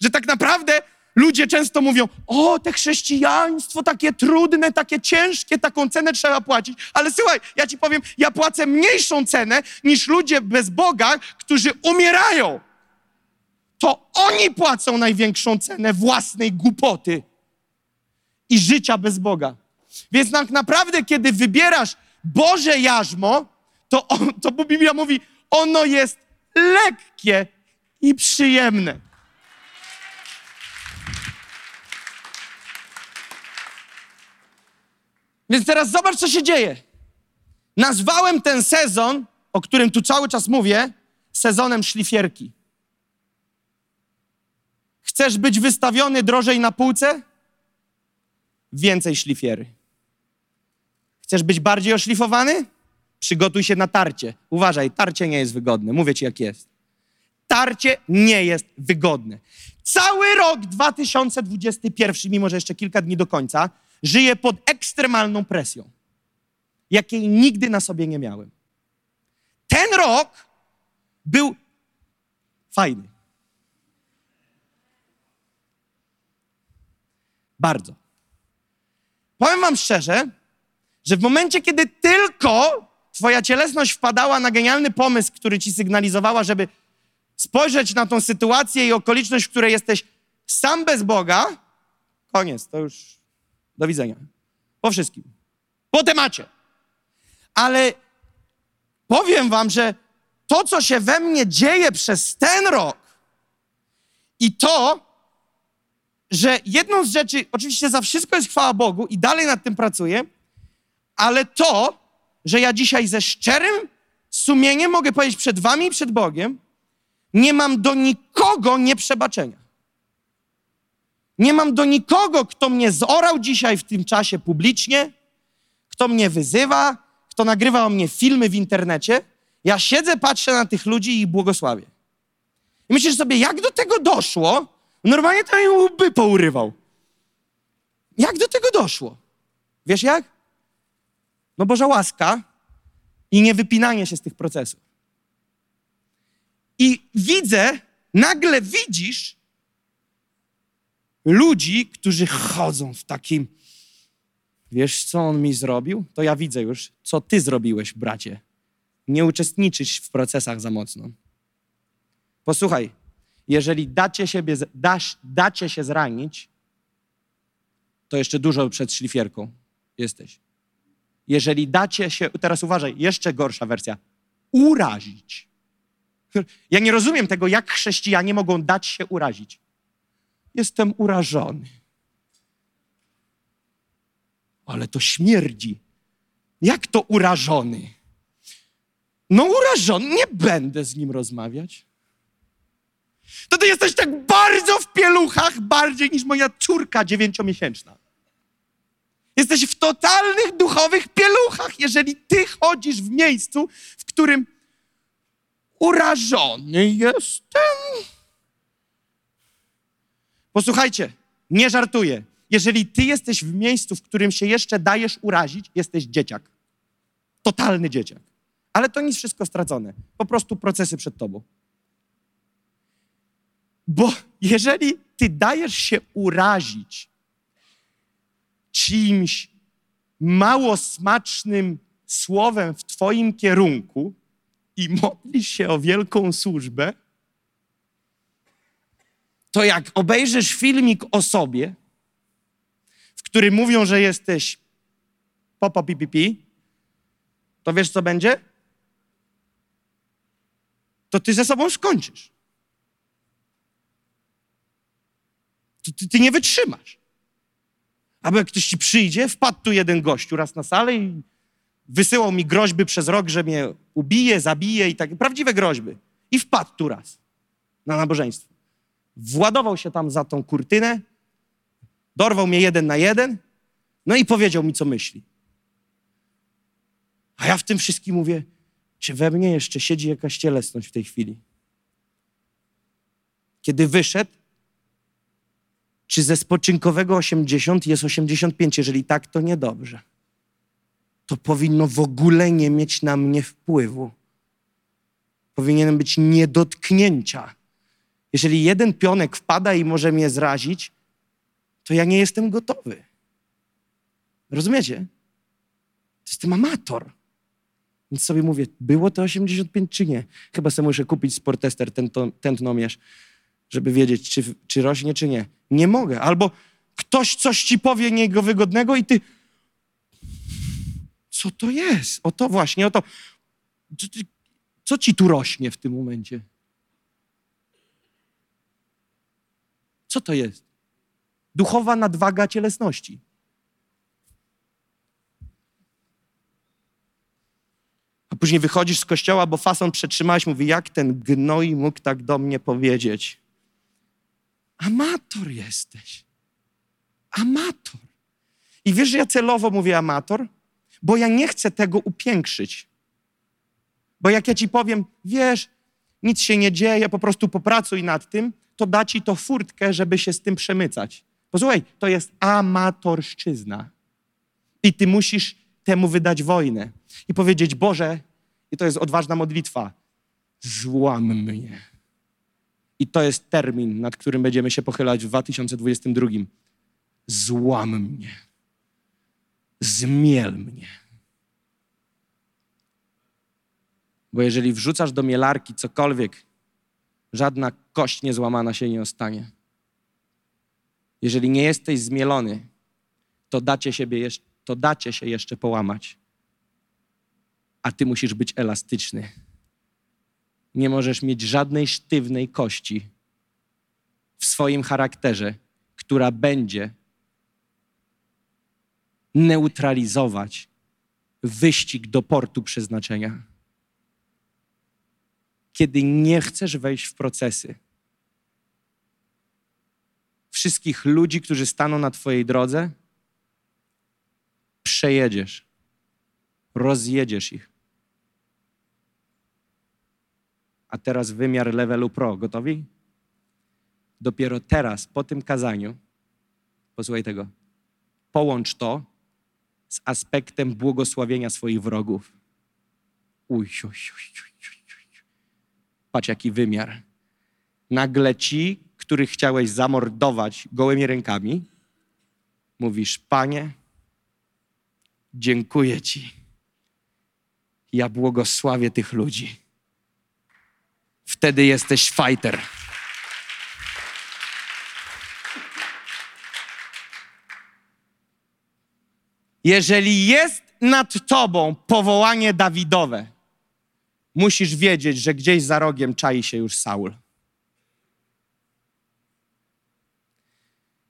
Że tak naprawdę ludzie często mówią: O, te chrześcijaństwo takie trudne, takie ciężkie, taką cenę trzeba płacić. Ale słuchaj, ja ci powiem, ja płacę mniejszą cenę niż ludzie bez Boga, którzy umierają. To oni płacą największą cenę własnej głupoty i życia bez Boga. Więc tak naprawdę, kiedy wybierasz Boże jarzmo, to, on, to Biblia mówi, ono jest lekkie i przyjemne. Więc teraz zobacz, co się dzieje. Nazwałem ten sezon, o którym tu cały czas mówię, sezonem szlifierki. Chcesz być wystawiony drożej na półce? Więcej szlifiery. Chcesz być bardziej oszlifowany? Przygotuj się na tarcie. Uważaj, tarcie nie jest wygodne. Mówię ci, jak jest. Tarcie nie jest wygodne. Cały rok 2021, mimo że jeszcze kilka dni do końca, żyję pod ekstremalną presją, jakiej nigdy na sobie nie miałem. Ten rok był fajny. Bardzo. Powiem wam szczerze, że w momencie, kiedy tylko twoja cielesność wpadała na genialny pomysł, który ci sygnalizowała, żeby spojrzeć na tą sytuację i okoliczność, w której jesteś sam bez Boga, koniec, to już do widzenia. Po wszystkim. Po temacie. Ale powiem wam, że to, co się we mnie dzieje przez ten rok i to, że jedną z rzeczy, oczywiście za wszystko jest chwała Bogu i dalej nad tym pracuję, ale to, że ja dzisiaj ze szczerym sumieniem mogę powiedzieć przed wami i przed Bogiem, nie mam do nikogo nieprzebaczenia. Nie mam do nikogo, kto mnie zorał dzisiaj w tym czasie publicznie, kto mnie wyzywa, kto nagrywa o mnie filmy w internecie. Ja siedzę, patrzę na tych ludzi i błogosławię. I myślisz sobie, jak do tego doszło? Normalnie to mi łby pourywał. Jak do tego doszło? Wiesz jak? No Boża łaska i niewypinanie się z tych procesów. I widzę, nagle widzisz ludzi, którzy chodzą w takim. Wiesz, co on mi zrobił? To ja widzę już, co ty zrobiłeś, bracie. Nie uczestniczysz w procesach za mocno. Posłuchaj, jeżeli dacie, siebie, dasz, dacie się zranić, to jeszcze dużo przed szlifierką jesteś. Jeżeli dacie się, teraz uważaj, jeszcze gorsza wersja, urazić. Ja nie rozumiem tego, jak chrześcijanie mogą dać się urazić. Jestem urażony. Ale to śmierdzi. Jak to urażony? No urażony, nie będę z nim rozmawiać. To ty jesteś tak bardzo w pieluchach, bardziej niż moja córka dziewięciomiesięczna. Jesteś w totalnych duchowych pieluchach, jeżeli ty chodzisz w miejscu, w którym urażony jestem. Posłuchajcie, nie żartuję. Jeżeli ty jesteś w miejscu, w którym się jeszcze dajesz urazić, jesteś dzieciak. Totalny dzieciak. Ale to nic wszystko stracone. Po prostu procesy przed tobą. Bo jeżeli ty dajesz się urazić czymś mało smacznym słowem w twoim kierunku i modlisz się o wielką służbę, to jak obejrzysz filmik o sobie, w którym mówią, że jesteś popo pipipi, to wiesz co będzie? To ty ze sobą skończysz. To ty, ty nie wytrzymasz. Albo jak ktoś ci przyjdzie, wpadł tu jeden gościu raz na salę i wysyłał mi groźby przez rok, że mnie ubije, zabije i tak, prawdziwe groźby. I wpadł tu raz na nabożeństwo. Władował się tam za tą kurtynę, dorwał mnie jeden na jeden, no i powiedział mi, co myśli. A ja w tym wszystkim mówię, czy we mnie jeszcze siedzi jakaś cielesność w tej chwili? Kiedy wyszedł, czy ze spoczynkowego 80 jest 85? Jeżeli tak, to niedobrze. To powinno w ogóle nie mieć na mnie wpływu. Powinienem być niedotknięcia. Jeżeli jeden pionek wpada i może mnie zrazić, to ja nie jestem gotowy. Rozumiecie? To jestem amator. Więc sobie mówię, było to 85 czy nie? Chyba sobie muszę kupić sportester, tętnomierz, żeby wiedzieć, czy, czy rośnie, czy nie. Nie mogę. Albo ktoś coś ci powie niego wygodnego i ty... Co to jest? O to właśnie, o to... Co ci tu rośnie w tym momencie? Co to jest? Duchowa nadwaga cielesności. A później wychodzisz z kościoła, bo fason przetrzymałeś, mówi, jak ten gnoj mógł tak do mnie powiedzieć? Amator jesteś. Amator. I wiesz, że ja celowo mówię amator? Bo ja nie chcę tego upiększyć. Bo jak ja ci powiem, wiesz, nic się nie dzieje, po prostu popracuj nad tym, to da ci to furtkę, żeby się z tym przemycać. Posłuchaj, to jest amatorszczyzna. I ty musisz temu wydać wojnę i powiedzieć: Boże, i to jest odważna modlitwa, złam mnie. I to jest termin, nad którym będziemy się pochylać w 2022. Złam mnie. Zmiel mnie. Bo jeżeli wrzucasz do mielarki cokolwiek, żadna kość niezłamana się nie ostanie. Jeżeli nie jesteś zmielony, to dacie, siebie, to dacie się jeszcze połamać. A ty musisz być elastyczny. Nie możesz mieć żadnej sztywnej kości w swoim charakterze, która będzie neutralizować wyścig do portu przeznaczenia. Kiedy nie chcesz wejść w procesy, wszystkich ludzi, którzy staną na Twojej drodze, przejedziesz, rozjedziesz ich. A teraz wymiar levelu pro. Gotowi? Dopiero teraz, po tym kazaniu, posłuchaj tego, połącz to z aspektem błogosławienia swoich wrogów. Uj, uj, uj. Patrz, jaki wymiar. Nagle ci, których chciałeś zamordować gołymi rękami, mówisz: Panie, dziękuję Ci. Ja błogosławię tych ludzi. Wtedy jesteś fighter. Jeżeli jest nad tobą powołanie Dawidowe, musisz wiedzieć, że gdzieś za rogiem czai się już Saul.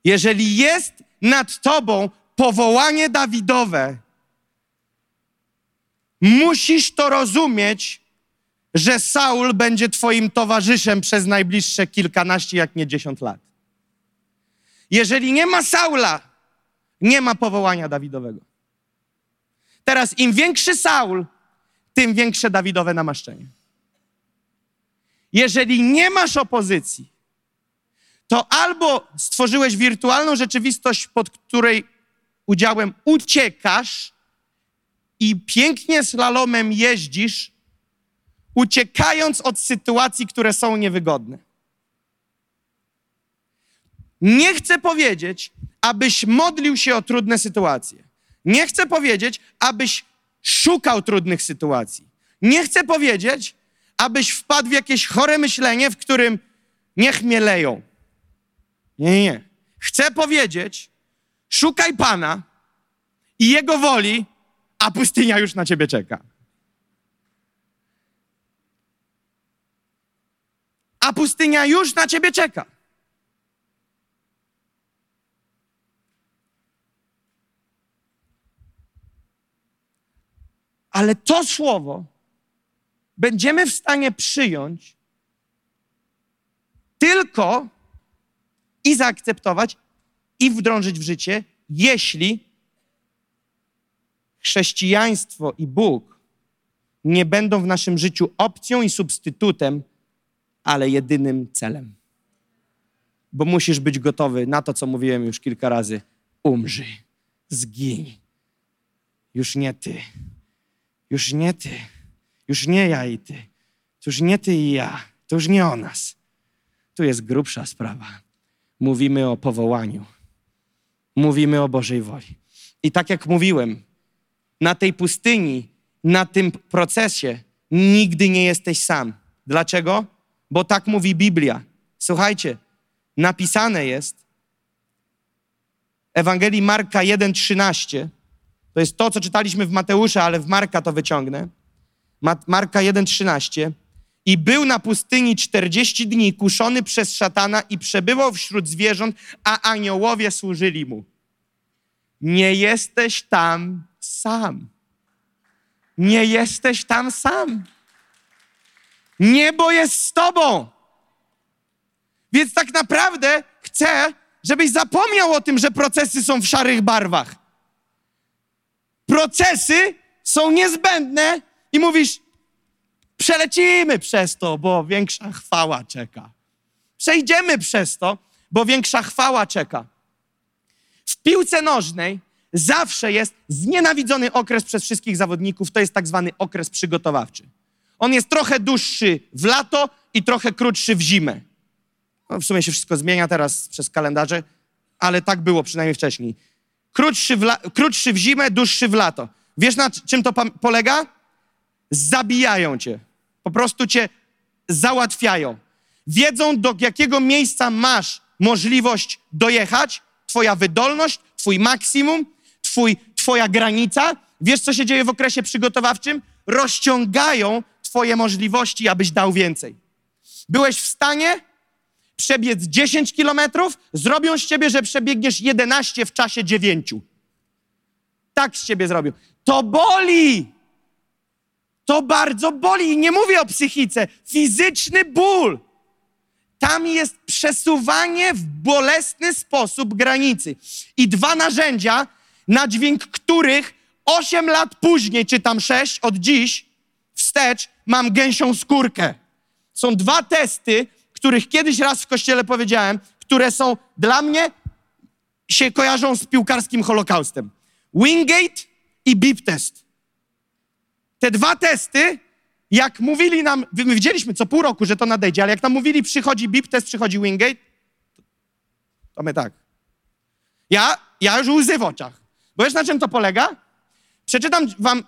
Jeżeli jest nad tobą powołanie Dawidowe, musisz to rozumieć, że Saul będzie twoim towarzyszem przez najbliższe kilkanaście, jak nie dziesiąt lat. Jeżeli nie ma Saula, nie ma powołania Dawidowego. Teraz im większy Saul, tym większe Dawidowe namaszczenie. Jeżeli nie masz opozycji, to albo stworzyłeś wirtualną rzeczywistość, pod której udziałem uciekasz i pięknie slalomem jeździsz, uciekając od sytuacji, które są niewygodne. Nie chcę powiedzieć, abyś modlił się o trudne sytuacje. Nie chcę powiedzieć, abyś szukał trudnych sytuacji. Nie chcę powiedzieć, abyś wpadł w jakieś chore myślenie, w którym niech mnie leją. Nie, nie, nie. Chcę powiedzieć, szukaj Pana i Jego woli, a pustynia już na ciebie czeka. A pustynia już na ciebie czeka. Ale to słowo będziemy w stanie przyjąć tylko i zaakceptować i wdrążyć w życie, jeśli chrześcijaństwo i Bóg nie będą w naszym życiu opcją i substytutem, ale jedynym celem. Bo musisz być gotowy na to, co mówiłem już kilka razy. Umrzyj, zgiń. Już nie ty. Już nie ty. Już nie ja i ty. To już nie ty i ja. To już nie o nas. Tu jest grubsza sprawa. Mówimy o powołaniu. Mówimy o Bożej woli. I tak jak mówiłem, na tej pustyni, na tym procesie nigdy nie jesteś sam. Dlaczego? Bo tak mówi Biblia. Słuchajcie, napisane jest Ewangelii Marka 1:13. To jest to, co czytaliśmy w Mateusza, ale w Marka to wyciągnę. Marka 1:13. I był na pustyni 40 dni, kuszony przez szatana i przebywał wśród zwierząt, a aniołowie służyli mu. Nie jesteś tam sam. Nie jesteś tam sam. Niebo jest z tobą. Więc tak naprawdę chcę, żebyś zapomniał o tym, że procesy są w szarych barwach. Procesy są niezbędne i mówisz, przelecimy przez to, bo większa chwała czeka. Przejdziemy przez to, bo większa chwała czeka. W piłce nożnej zawsze jest znienawidzony okres przez wszystkich zawodników, to jest tak zwany okres przygotowawczy. On jest trochę dłuższy w lato i trochę krótszy w zimę. No, w sumie się wszystko zmienia teraz przez kalendarze, ale tak było przynajmniej wcześniej. Krótszy w, la- krótszy w zimę, dłuższy w lato. Wiesz na czym to pam- polega? Zabijają cię. Po prostu cię załatwiają. Wiedzą, do jakiego miejsca masz możliwość dojechać, twoja wydolność, twój maksimum, twój, twoja granica. Wiesz, co się dzieje w okresie przygotowawczym? Rozciągają twoje możliwości, abyś dał więcej. Byłeś w stanie przebiec 10 kilometrów, zrobią z ciebie, że przebiegniesz 11 w czasie 9. Tak z ciebie zrobią. To boli! To bardzo boli. I nie mówię o psychice. Fizyczny ból. Tam jest przesuwanie w bolesny sposób granicy. I dwa narzędzia, na dźwięk których 8 lat później, czy tam 6 od dziś, wstecz, mam gęsią skórkę. Są dwa testy, których kiedyś raz w kościele powiedziałem, które są dla mnie się kojarzą z piłkarskim holokaustem. Wingate i beep test. Te dwa testy, jak mówili nam, my widzieliśmy co pół roku, że to nadejdzie, ale jak nam mówili, przychodzi beep test, przychodzi Wingate, to my tak. Ja, ja już łzy w oczach. Bo wiesz na czym to polega? Przeczytam wam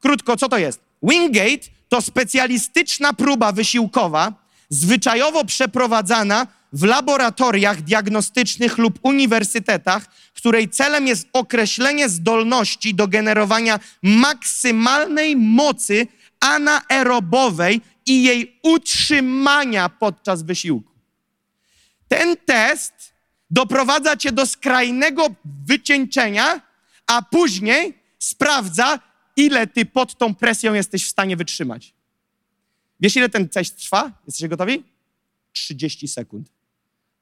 krótko, co to jest. Wingate to specjalistyczna próba wysiłkowa, zwyczajowo przeprowadzana w laboratoriach diagnostycznych lub uniwersytetach, której celem jest określenie zdolności do generowania maksymalnej mocy anaerobowej i jej utrzymania podczas wysiłku. Ten test doprowadza cię do skrajnego wycieńczenia, a później sprawdza, ile ty pod tą presją jesteś w stanie wytrzymać. Wiesz, ile ten test trwa? Jesteście gotowi? 30 sekund.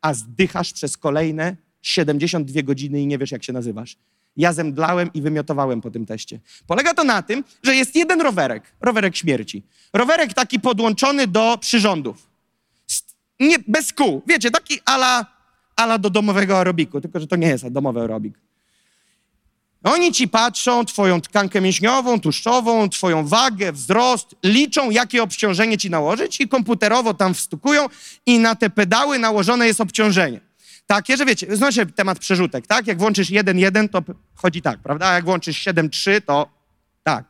A zdychasz przez kolejne 72 godziny i nie wiesz, jak się nazywasz. Ja zemdlałem i wymiotowałem po tym teście. Polega to na tym, że jest jeden rowerek, rowerek śmierci. Rowerek taki podłączony do przyrządów. Nie, bez kół. Wiecie, taki ala, ala do domowego aerobiku, tylko że to nie jest domowy aerobik. Oni ci patrzą, twoją tkankę mięśniową, tłuszczową, twoją wagę, wzrost, liczą, jakie obciążenie ci nałożyć i komputerowo tam wstukują i na te pedały nałożone jest obciążenie. Takie, że wiecie, znacie temat przerzutek, tak? Jak włączysz 1.1, to chodzi tak, prawda? A jak włączysz 7.3, to tak.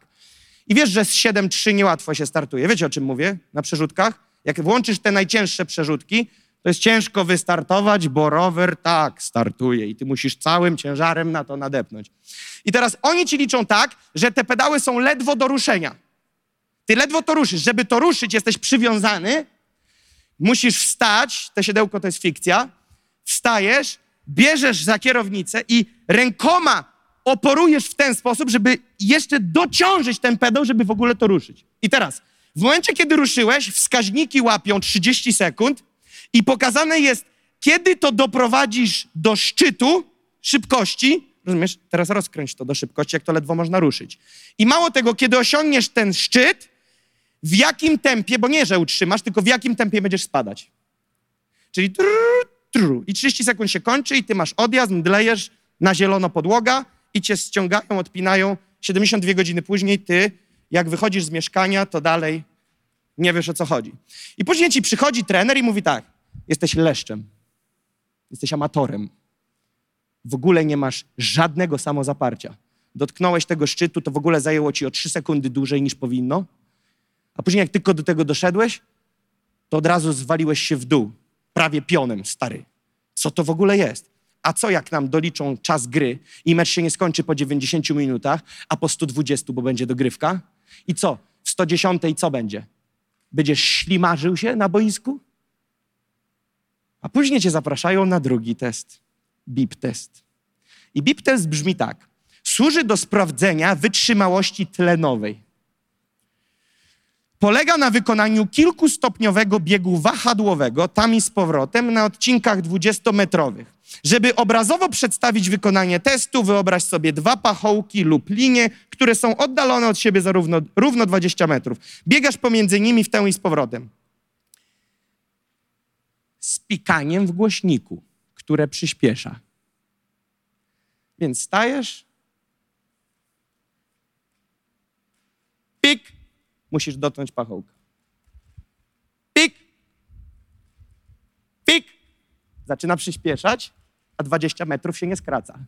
I wiesz, że z 7.3 niełatwo się startuje. Wiecie, o czym mówię na przerzutkach? Jak włączysz te najcięższe przerzutki, to jest ciężko wystartować, bo rower tak startuje i ty musisz całym ciężarem na to nadepnąć. I teraz oni ci liczą tak, że te pedały są ledwo do ruszenia. Ty ledwo to ruszysz. Żeby to ruszyć, jesteś przywiązany, musisz wstać, te siodełko to jest fikcja, wstajesz, bierzesz za kierownicę i rękoma oporujesz w ten sposób, żeby jeszcze dociążyć ten pedał, żeby w ogóle to ruszyć. I teraz, w momencie, kiedy ruszyłeś, wskaźniki łapią 30 sekund i pokazane jest, kiedy to doprowadzisz do szczytu szybkości, rozumiesz? Teraz rozkręć to do szybkości, jak to ledwo można ruszyć. I mało tego, kiedy osiągniesz ten szczyt, w jakim tempie, bo nie, że utrzymasz, tylko w jakim tempie będziesz spadać. Czyli trrr, trrr. I 30 sekund się kończy i ty masz odjazd, mdlejesz, na zielono podłoga i cię ściągają, odpinają. 72 godziny później ty, jak wychodzisz z mieszkania, to dalej nie wiesz o co chodzi. I później ci przychodzi trener i mówi tak, jesteś leszczem, jesteś amatorem, w ogóle nie masz żadnego samozaparcia. Dotknąłeś tego szczytu, to w ogóle zajęło ci o 3 sekundy dłużej niż powinno, a później jak tylko do tego doszedłeś, to od razu zwaliłeś się w dół, prawie pionem, stary. Co to w ogóle jest? A co jak nam doliczą czas gry i mecz się nie skończy po 90 minutach, a po 120, bo będzie dogrywka? I co? W 110 co będzie? Będziesz ślimarzył się na boisku? A później cię zapraszają na drugi test. BIP test. I BIP test brzmi tak. Służy do sprawdzenia wytrzymałości tlenowej. Polega na wykonaniu kilkustopniowego biegu wahadłowego, tam i z powrotem, na odcinkach 20-metrowych. Żeby obrazowo przedstawić wykonanie testu, wyobraź sobie dwa pachołki lub linie, które są oddalone od siebie zarówno równo 20 metrów. Biegasz pomiędzy nimi w tę i z powrotem. Z pikaniem w głośniku, które przyspiesza. Więc stajesz, pik, musisz dotknąć pachołka. Pik, pik, zaczyna przyspieszać, a 20 metrów się nie skraca.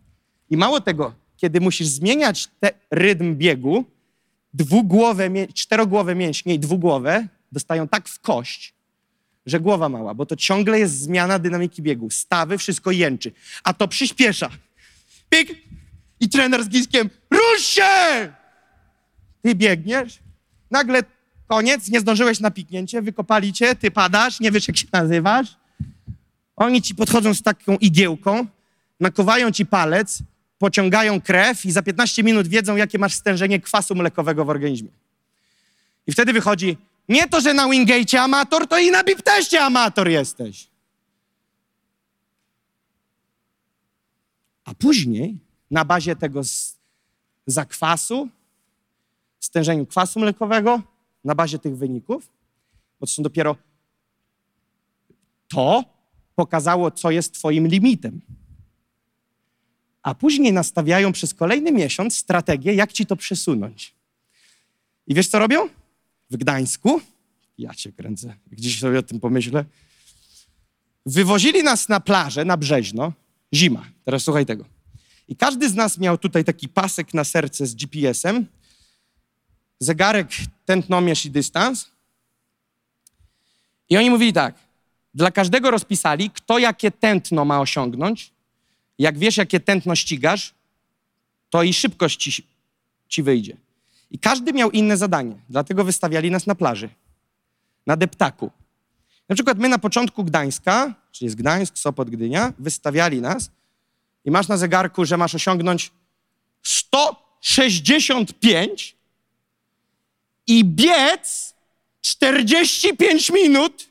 I mało tego, kiedy musisz zmieniać rytm biegu, dwugłowe, czterogłowe mięśnie i dwugłowe dostają tak w kość, że głowa mała, bo to ciągle jest zmiana dynamiki biegu. Stawy, wszystko jęczy. A to przyspiesza. Pik! I trener z giskiem, rusz się! Ty biegniesz, nagle koniec, nie zdążyłeś na piknięcie, wykopali cię, ty padasz, nie wiesz jak się nazywasz. Oni ci podchodzą z taką igiełką, nakowają ci palec, pociągają krew i za 15 minut wiedzą, jakie masz stężenie kwasu mlekowego w organizmie. I wtedy wychodzi, nie to, że na Wingate amator, to i na bip teście amator jesteś. A później na bazie tego zakwasu, stężeniu kwasu mlekowego, na bazie tych wyników, bo to są dopiero to pokazało, co jest twoim limitem. A później nastawiają przez kolejny miesiąc strategię, jak ci to przesunąć. I wiesz, co robią? W Gdańsku, ja cię kręcę, dziś sobie o tym pomyślę, wywozili nas na plażę, na Brzeźno, zima. Teraz słuchaj tego. I każdy z nas miał tutaj taki pasek na serce z GPS-em, zegarek, tętnomierz i dystans. I oni mówili tak, dla każdego rozpisali, kto jakie tętno ma osiągnąć. Jak wiesz, jakie tętno ścigasz, to i szybkość ci, ci wyjdzie. I każdy miał inne zadanie, dlatego wystawiali nas na plaży, na deptaku. Na przykład my na początku Gdańska, czyli jest Gdańsk, Sopot, Gdynia, wystawiali nas i masz na zegarku, że masz osiągnąć 165 i biec 45 minut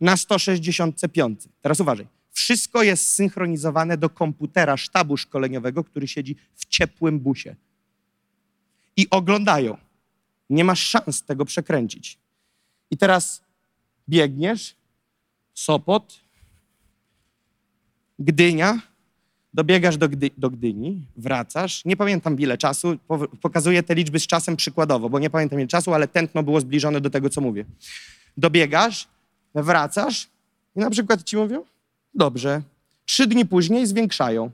na 165. Teraz uważaj. Wszystko jest synchronizowane do komputera sztabu szkoleniowego, który siedzi w ciepłym busie. I oglądają. Nie masz szans tego przekręcić. I teraz biegniesz, Sopot, Gdynia, dobiegasz do, Gdy, do Gdyni, wracasz. Nie pamiętam ile czasu, po, pokazuję te liczby z czasem przykładowo, bo nie pamiętam ile czasu, ale tętno było zbliżone do tego, co mówię. Dobiegasz, wracasz i na przykład ci mówią, dobrze, trzy dni później zwiększają.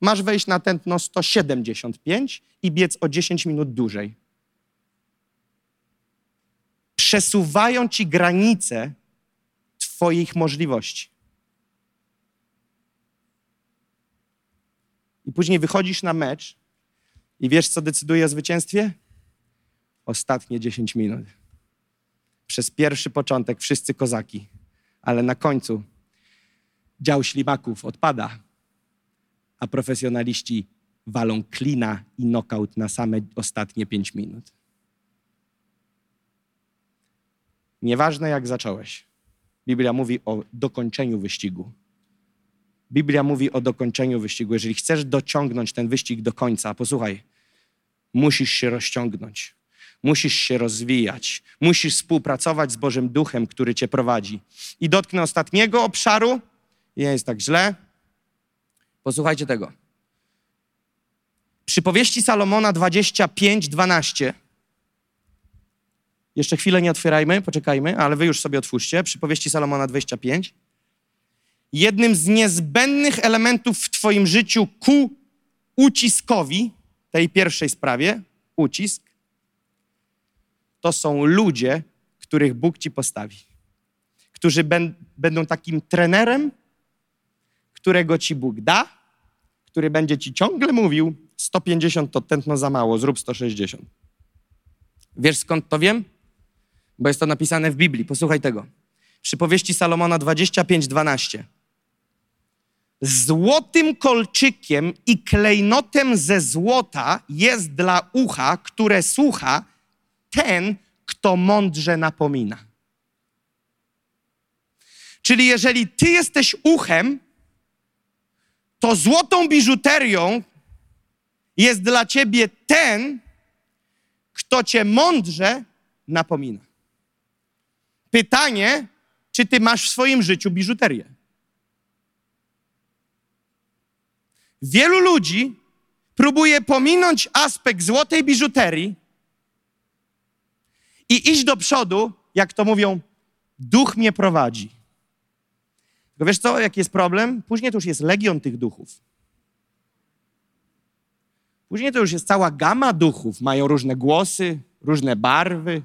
Masz wejść na tętno 175 i biec o 10 minut dłużej. Przesuwają ci granice twoich możliwości. I później wychodzisz na mecz i wiesz, co decyduje o zwycięstwie? Ostatnie 10 minut. Przez pierwszy początek wszyscy kozaki, ale na końcu dział ślimaków odpada, a profesjonaliści walą klina i knockout na same ostatnie 5 minut. Nieważne jak zacząłeś. Biblia mówi o dokończeniu wyścigu. Biblia mówi o dokończeniu wyścigu. Jeżeli chcesz dociągnąć ten wyścig do końca, posłuchaj, musisz się rozciągnąć, musisz się rozwijać, musisz współpracować z Bożym Duchem, który cię prowadzi. I dotknę ostatniego obszaru, nie jest tak źle. Posłuchajcie tego. Przypowieści Salomona 25, 12. Jeszcze chwilę nie otwierajmy, poczekajmy, ale wy już sobie otwórzcie. Przypowieści Salomona 25 jednym z niezbędnych elementów w Twoim życiu ku uciskowi, tej pierwszej sprawie, ucisk, to są ludzie, których Bóg Ci postawi. Którzy ben, będą takim trenerem, którego Ci Bóg da, który będzie Ci ciągle mówił: 150 to tętno za mało, zrób 160. Wiesz skąd to wiem? Bo jest to napisane w Biblii. Posłuchaj tego. Przypowieści Salomona 25, 12 złotym kolczykiem i klejnotem ze złota jest dla ucha, które słucha, ten, kto mądrze napomina. Czyli jeżeli ty jesteś uchem, to złotą biżuterią jest dla ciebie ten, kto cię mądrze napomina. Pytanie, czy ty masz w swoim życiu biżuterię? Wielu ludzi próbuje pominąć aspekt złotej biżuterii i iść do przodu, jak to mówią, duch mnie prowadzi. Wiesz co, jaki jest problem? Później to już jest legion tych duchów. Później to już jest cała gama duchów. Mają różne głosy, różne barwy,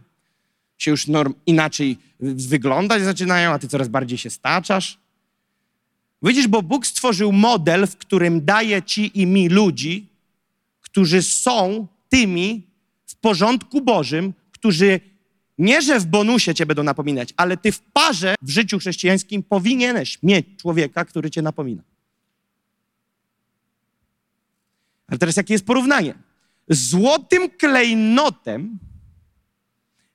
się już norm, inaczej wyglądać zaczynają, a ty coraz bardziej się staczasz. Widzisz, bo Bóg stworzył model, w którym daje ci i mi ludzi, którzy są tymi w porządku Bożym, którzy nie, że w bonusie cię będą napominać, ale ty w parze w życiu chrześcijańskim powinieneś mieć człowieka, który cię napomina. Ale teraz jakie jest porównanie? Złotym klejnotem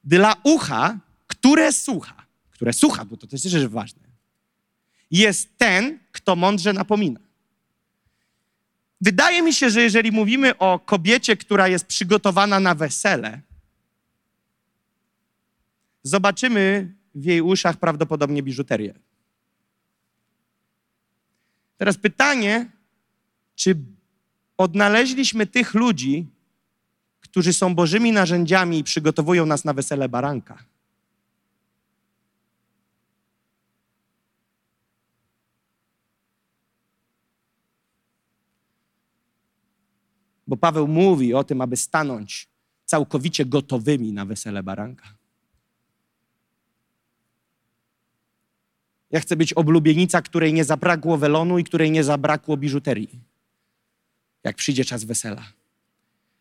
dla ucha, które słucha, które słucha, bo to też jest rzecz ważne, jest ten, kto mądrze napomina. Wydaje mi się, że jeżeli mówimy o kobiecie, która jest przygotowana na wesele, zobaczymy w jej uszach prawdopodobnie biżuterię. Teraz pytanie, czy odnaleźliśmy tych ludzi, którzy są Bożymi narzędziami i przygotowują nas na wesele baranka? Bo Paweł mówi o tym, aby stanąć całkowicie gotowymi na wesele baranka. Ja chcę być oblubienica, której nie zabrakło welonu i której nie zabrakło biżuterii. Jak przyjdzie czas wesela.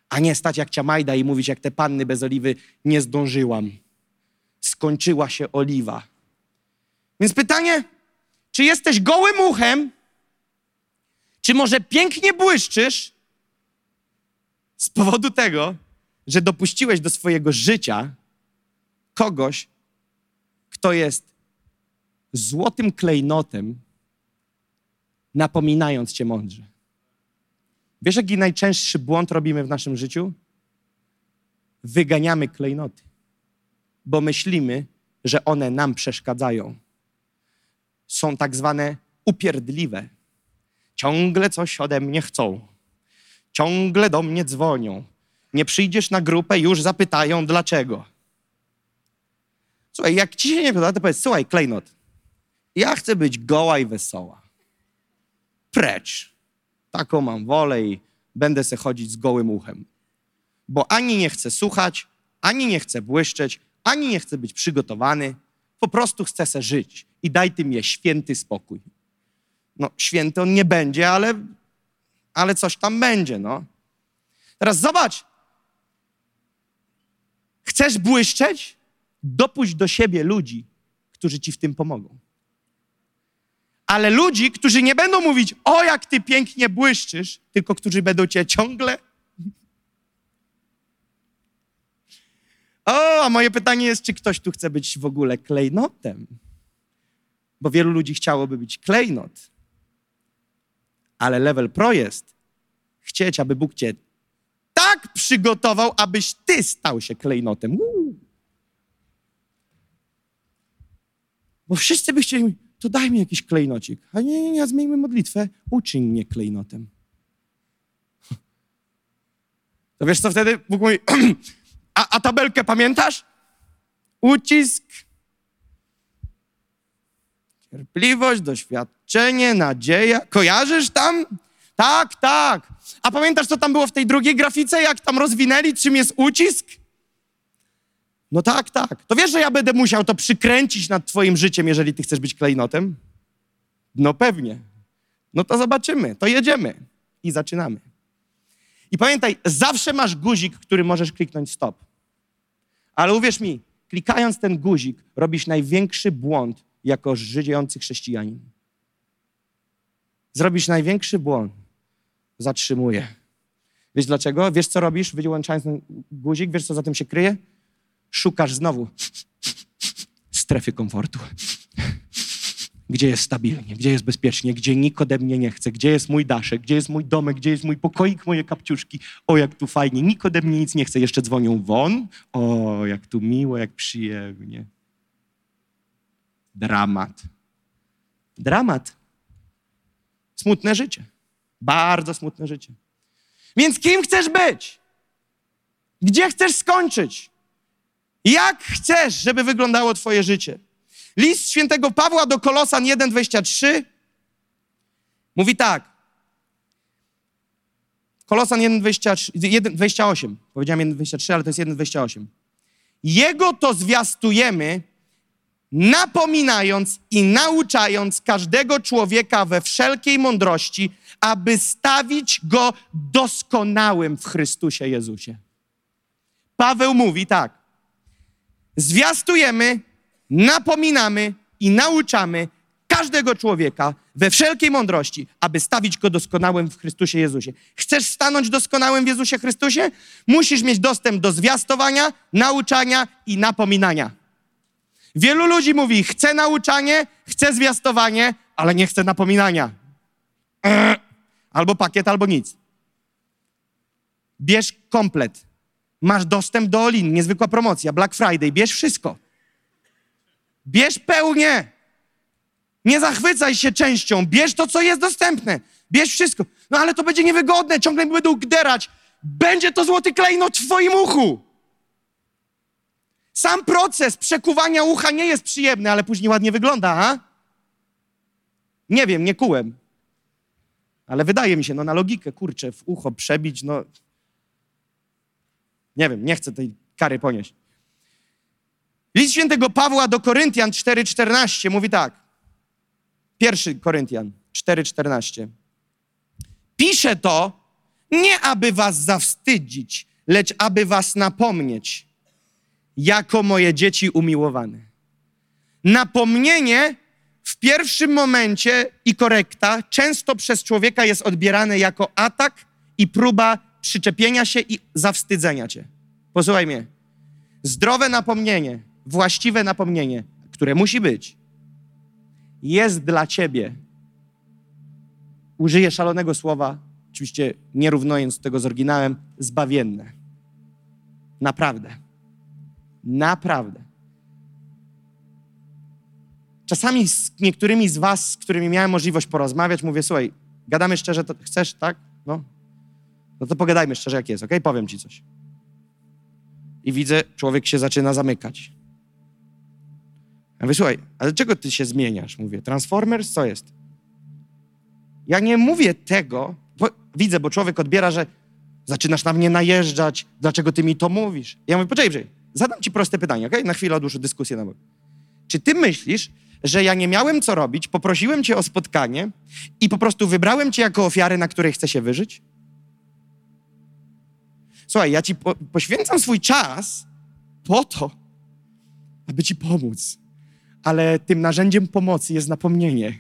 A nie stać jak ciamajda i mówić jak te panny bez oliwy, nie zdążyłam. Skończyła się oliwa. Więc pytanie, czy jesteś gołym uchem? Czy może pięknie błyszczysz z powodu tego, że dopuściłeś do swojego życia kogoś, kto jest złotym klejnotem, napominając cię mądrze. Wiesz, jaki najczęstszy błąd robimy w naszym życiu? Wyganiamy klejnoty, bo myślimy, że one nam przeszkadzają. Są tak zwane upierdliwe. Ciągle coś ode mnie chcą. Ciągle do mnie dzwonią. Nie przyjdziesz na grupę, już zapytają dlaczego. Słuchaj, jak ci się nie podoba, to powiedz, słuchaj, klejnot, ja chcę być goła i wesoła. Precz. Taką mam wolę i będę se chodzić z gołym uchem. Bo ani nie chcę słuchać, ani nie chcę błyszczeć, ani nie chcę być przygotowany. Po prostu chcę se żyć i daj ty mnie święty spokój. No, święty on nie będzie, ale, ale coś tam będzie, no. Teraz zobacz. Chcesz błyszczeć? Dopuść do siebie ludzi, którzy ci w tym pomogą ale ludzi, którzy nie będą mówić, o jak ty pięknie błyszczysz, tylko którzy będą cię ciągle. O, a moje pytanie jest, czy ktoś tu chce być w ogóle klejnotem? Bo wielu ludzi chciałoby być klejnot. Ale level pro jest chcieć, aby Bóg cię tak przygotował, abyś ty stał się klejnotem. Uuu. Bo wszyscy by chcieli to daj mi jakiś klejnocik. A nie, nie, nie, zmieńmy modlitwę, uczyń mnie klejnotem. To wiesz co wtedy? Bóg mówi, a, a tabelkę pamiętasz? Ucisk, cierpliwość, doświadczenie, nadzieja. Kojarzysz tam? Tak, tak. A pamiętasz, co tam było w tej drugiej grafice, jak tam rozwinęli, czym jest ucisk? No tak, tak. To wiesz, że ja będę musiał to przykręcić nad twoim życiem, jeżeli ty chcesz być klejnotem? No pewnie. No to zobaczymy, to jedziemy i zaczynamy. I pamiętaj, zawsze masz guzik, który możesz kliknąć stop. Ale uwierz mi, klikając ten guzik, robisz największy błąd jako żyjący chrześcijanin. Zrobisz największy błąd. Zatrzymuję. Wiesz dlaczego? Wiesz, co robisz, wyłączając ten guzik? Wiesz, co za tym się kryje? Szukasz znowu strefy komfortu. Gdzie jest stabilnie, gdzie jest bezpiecznie, gdzie nikt ode mnie nie chce, gdzie jest mój daszek, gdzie jest mój domek, gdzie jest mój pokoik, moje kapciuszki. O, jak tu fajnie, nikt ode mnie nic nie chce. Jeszcze dzwonią won. O, jak tu miło, jak przyjemnie. Dramat. Dramat. Smutne życie. Bardzo smutne życie. Więc kim chcesz być? Gdzie chcesz skończyć? Jak chcesz, żeby wyglądało Twoje życie? List świętego Pawła do Kolosan 1,23 mówi tak. Kolosan 1,28. Powiedziałem 1,23, ale to jest 1,28. Jego to zwiastujemy, napominając i nauczając każdego człowieka we wszelkiej mądrości, aby stawić go doskonałym w Chrystusie Jezusie. Paweł mówi tak. Zwiastujemy, napominamy i nauczamy każdego człowieka we wszelkiej mądrości, aby stawić go doskonałym w Chrystusie Jezusie. Chcesz stanąć doskonałym w Jezusie Chrystusie? Musisz mieć dostęp do zwiastowania, nauczania i napominania. Wielu ludzi mówi: chcę nauczanie, chcę zwiastowanie, ale nie chcę napominania. Albo pakiet, albo nic. Bierz komplet. Masz dostęp do Olin, niezwykła promocja, Black Friday, bierz wszystko. Bierz pełnię. Nie zachwycaj się częścią, bierz to, co jest dostępne. Bierz wszystko. No ale to będzie niewygodne, ciągle mi będą gderać. Będzie to złoty klejnot w twoim uchu. Sam proces przekuwania ucha nie jest przyjemny, ale później ładnie wygląda, a? Nie wiem, nie kułem. Ale wydaje mi się, no na logikę, kurczę, w ucho przebić, no... Nie wiem, nie chcę tej kary ponieść. List świętego Pawła do Koryntian 4,14 mówi tak. Pierwszy Koryntian 4,14. Piszę to nie aby was zawstydzić, lecz aby was napomnieć, jako moje dzieci umiłowane. Napomnienie w pierwszym momencie i korekta często przez człowieka jest odbierane jako atak i próba przyczepienia się i zawstydzenia cię. Posłuchaj mnie. Zdrowe napomnienie, właściwe napomnienie, które musi być, jest dla ciebie. Użyję szalonego słowa, oczywiście nie równując tego z oryginałem, zbawienne. Naprawdę. Naprawdę. Czasami z niektórymi z was, z którymi miałem możliwość porozmawiać, mówię, słuchaj, gadamy szczerze, to chcesz, tak? No. No to pogadajmy szczerze, jak jest, ok? Powiem ci coś. I widzę, człowiek się zaczyna zamykać. Ja mówię, słuchaj, ale czego ty się zmieniasz? Mówię, Transformers, co jest? Ja nie mówię tego, bo widzę, bo człowiek odbiera, że zaczynasz na mnie najeżdżać, dlaczego ty mi to mówisz? Ja mówię, poczekaj, poczekaj, zadam ci proste pytanie, ok? Na chwilę odłóżę dyskusję na bok. Czy ty myślisz, że ja nie miałem co robić, poprosiłem cię o spotkanie i po prostu wybrałem cię jako ofiarę, na której chcę się wyżyć? Słuchaj, ja ci po, poświęcam swój czas po to, aby ci pomóc. Ale tym narzędziem pomocy jest napomnienie,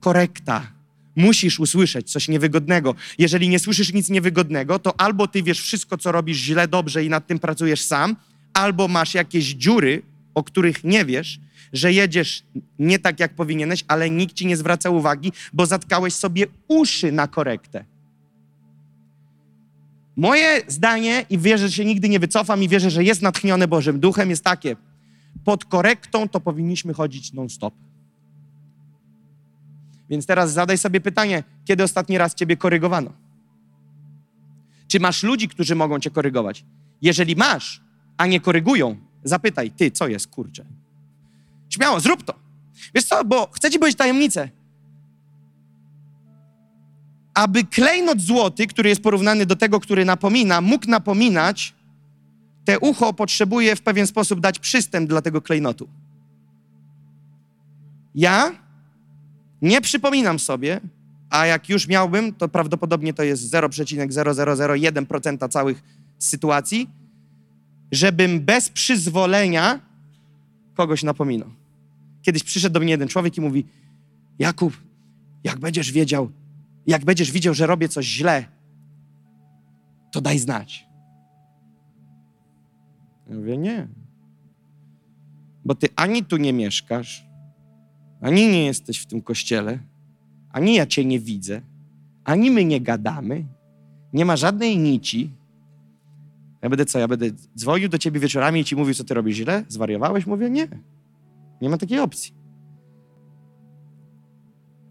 korekta. Musisz usłyszeć coś niewygodnego. Jeżeli nie słyszysz nic niewygodnego, to albo ty wiesz wszystko, co robisz źle, dobrze i nad tym pracujesz sam, albo masz jakieś dziury, o których nie wiesz, że jedziesz nie tak, jak powinieneś, ale nikt ci nie zwraca uwagi, bo zatkałeś sobie uszy na korektę. Moje zdanie, i wierzę, że się nigdy nie wycofam, i wierzę, że jest natchnione Bożym Duchem, jest takie: pod korektą to powinniśmy chodzić non-stop. Więc teraz zadaj sobie pytanie, kiedy ostatni raz ciebie korygowano? Czy masz ludzi, którzy mogą cię korygować? Jeżeli masz, a nie korygują, zapytaj, ty, co jest, kurczę? Śmiało, zrób to. Wiesz co, bo chcę ci powiedzieć tajemnicę. Aby klejnot złoty, który jest porównany do tego, który napomina, mógł napominać, te ucho potrzebuje w pewien sposób dać przystęp dla tego klejnotu. Ja nie przypominam sobie, a jak już miałbym, to prawdopodobnie to jest 0,0001% całych sytuacji, żebym bez przyzwolenia kogoś napominał. Kiedyś przyszedł do mnie jeden człowiek i mówi: Jakub, jak będziesz wiedział, jak będziesz widział, że robię coś źle, to daj znać. Ja mówię, nie. Bo ty ani tu nie mieszkasz, ani nie jesteś w tym kościele, ani ja cię nie widzę, ani my nie gadamy, nie ma żadnej nici. Ja będę co, ja będę dzwonił do ciebie wieczorami i ci mówił, co ty robisz źle? Zwariowałeś? Mówię, nie. Nie ma takiej opcji.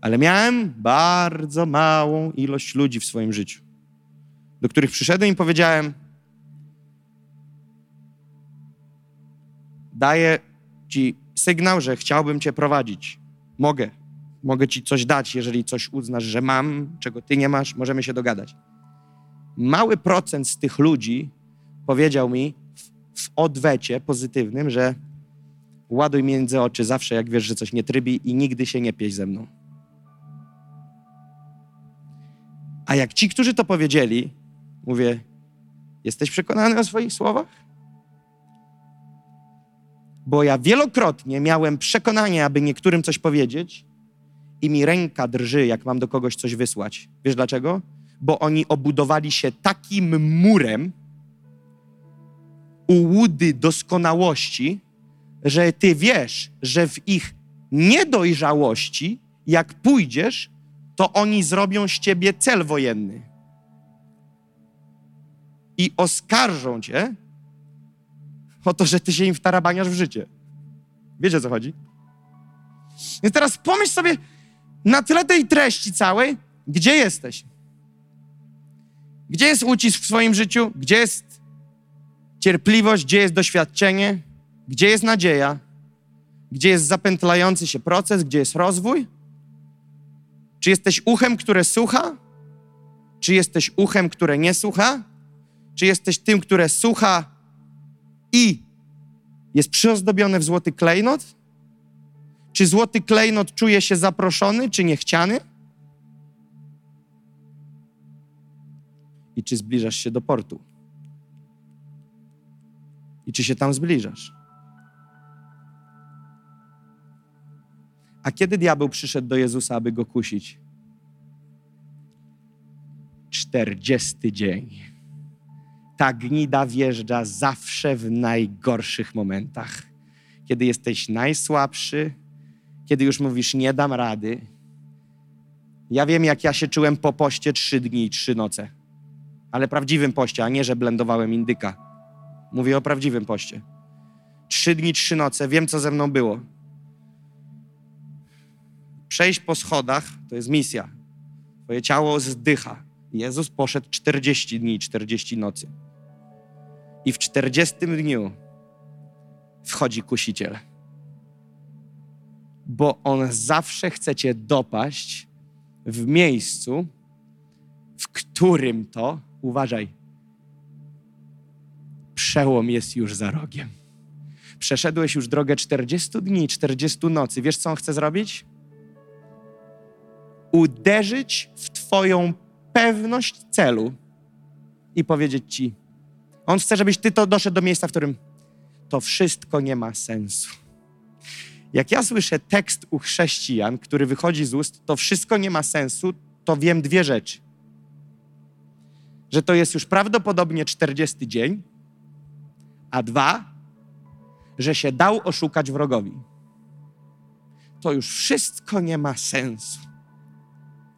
Ale miałem bardzo małą ilość ludzi w swoim życiu, do których przyszedłem i powiedziałem: Daję ci sygnał, że chciałbym Cię prowadzić. Mogę. Mogę Ci coś dać, jeżeli coś uznasz, że mam, czego Ty nie masz, możemy się dogadać. Mały procent z tych ludzi powiedział mi w, w odwecie pozytywnym, że ładuj między oczy zawsze, jak wiesz, że coś nie trybi i nigdy się nie pieś ze mną. A jak ci, którzy to powiedzieli, mówię, jesteś przekonany o swoich słowach? Bo ja wielokrotnie miałem przekonanie, aby niektórym coś powiedzieć i mi ręka drży, jak mam do kogoś coś wysłać. Wiesz dlaczego? Bo oni obudowali się takim murem ułudy doskonałości, że ty wiesz, że w ich niedojrzałości, jak pójdziesz, to oni zrobią z ciebie cel wojenny. I oskarżą cię o to, że ty się im wtarabaniasz w życie. Wiecie o co chodzi? Więc teraz pomyśl sobie na tle tej treści całej, gdzie jesteś? Gdzie jest ucisk w swoim życiu? Gdzie jest cierpliwość? Gdzie jest doświadczenie? Gdzie jest nadzieja? Gdzie jest zapętlający się proces? Gdzie jest rozwój? Czy jesteś uchem, które słucha? Czy jesteś uchem, które nie słucha? Czy jesteś tym, które słucha i jest przyozdobione w złoty klejnot? Czy złoty klejnot czuje się zaproszony, czy niechciany? I czy zbliżasz się do portu? I czy się tam zbliżasz? A kiedy diabeł przyszedł do Jezusa, aby go kusić? Czterdziesty dzień. Ta gnida wjeżdża zawsze w najgorszych momentach. Kiedy jesteś najsłabszy, kiedy już mówisz, nie dam rady. Ja wiem, jak ja się czułem po poście trzy dni i trzy noce. Ale prawdziwym poście, a nie, że blendowałem indyka. Mówię o prawdziwym poście. Trzy dni, trzy noce. Wiem, co ze mną było przejść po schodach to jest misja. Twoje ciało zdycha. Jezus poszedł 40 dni, 40 nocy. I w 40 dniu wchodzi kusiciel. Bo on zawsze chce cię dopaść w miejscu, w którym to, uważaj, przełom jest już za rogiem. Przeszedłeś już drogę 40 dni, 40 nocy. Wiesz, co on chce zrobić? Uderzyć w Twoją pewność celu i powiedzieć Ci, On chce, żebyś Ty to doszedł do miejsca, w którym to wszystko nie ma sensu. Jak ja słyszę tekst u chrześcijan, który wychodzi z ust, to wszystko nie ma sensu, to wiem dwie rzeczy. Że to jest już prawdopodobnie 40 dzień, a dwa, że się dał oszukać wrogowi. To już wszystko nie ma sensu.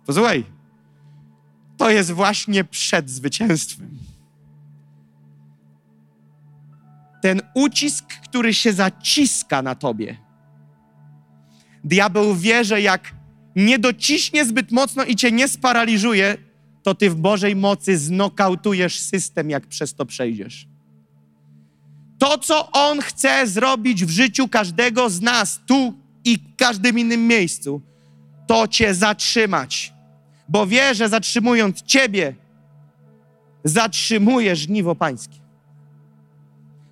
Posłuchaj, to jest właśnie przed zwycięstwem. Ten ucisk, który się zaciska na tobie. Diabeł wie, że jak nie dociśnie zbyt mocno i cię nie sparaliżuje, to ty w Bożej mocy znokautujesz system, jak przez to przejdziesz. To, co On chce zrobić w życiu każdego z nas, tu i w każdym innym miejscu, to cię zatrzymać. Bo wie, że zatrzymując ciebie, zatrzymuje żniwo pańskie.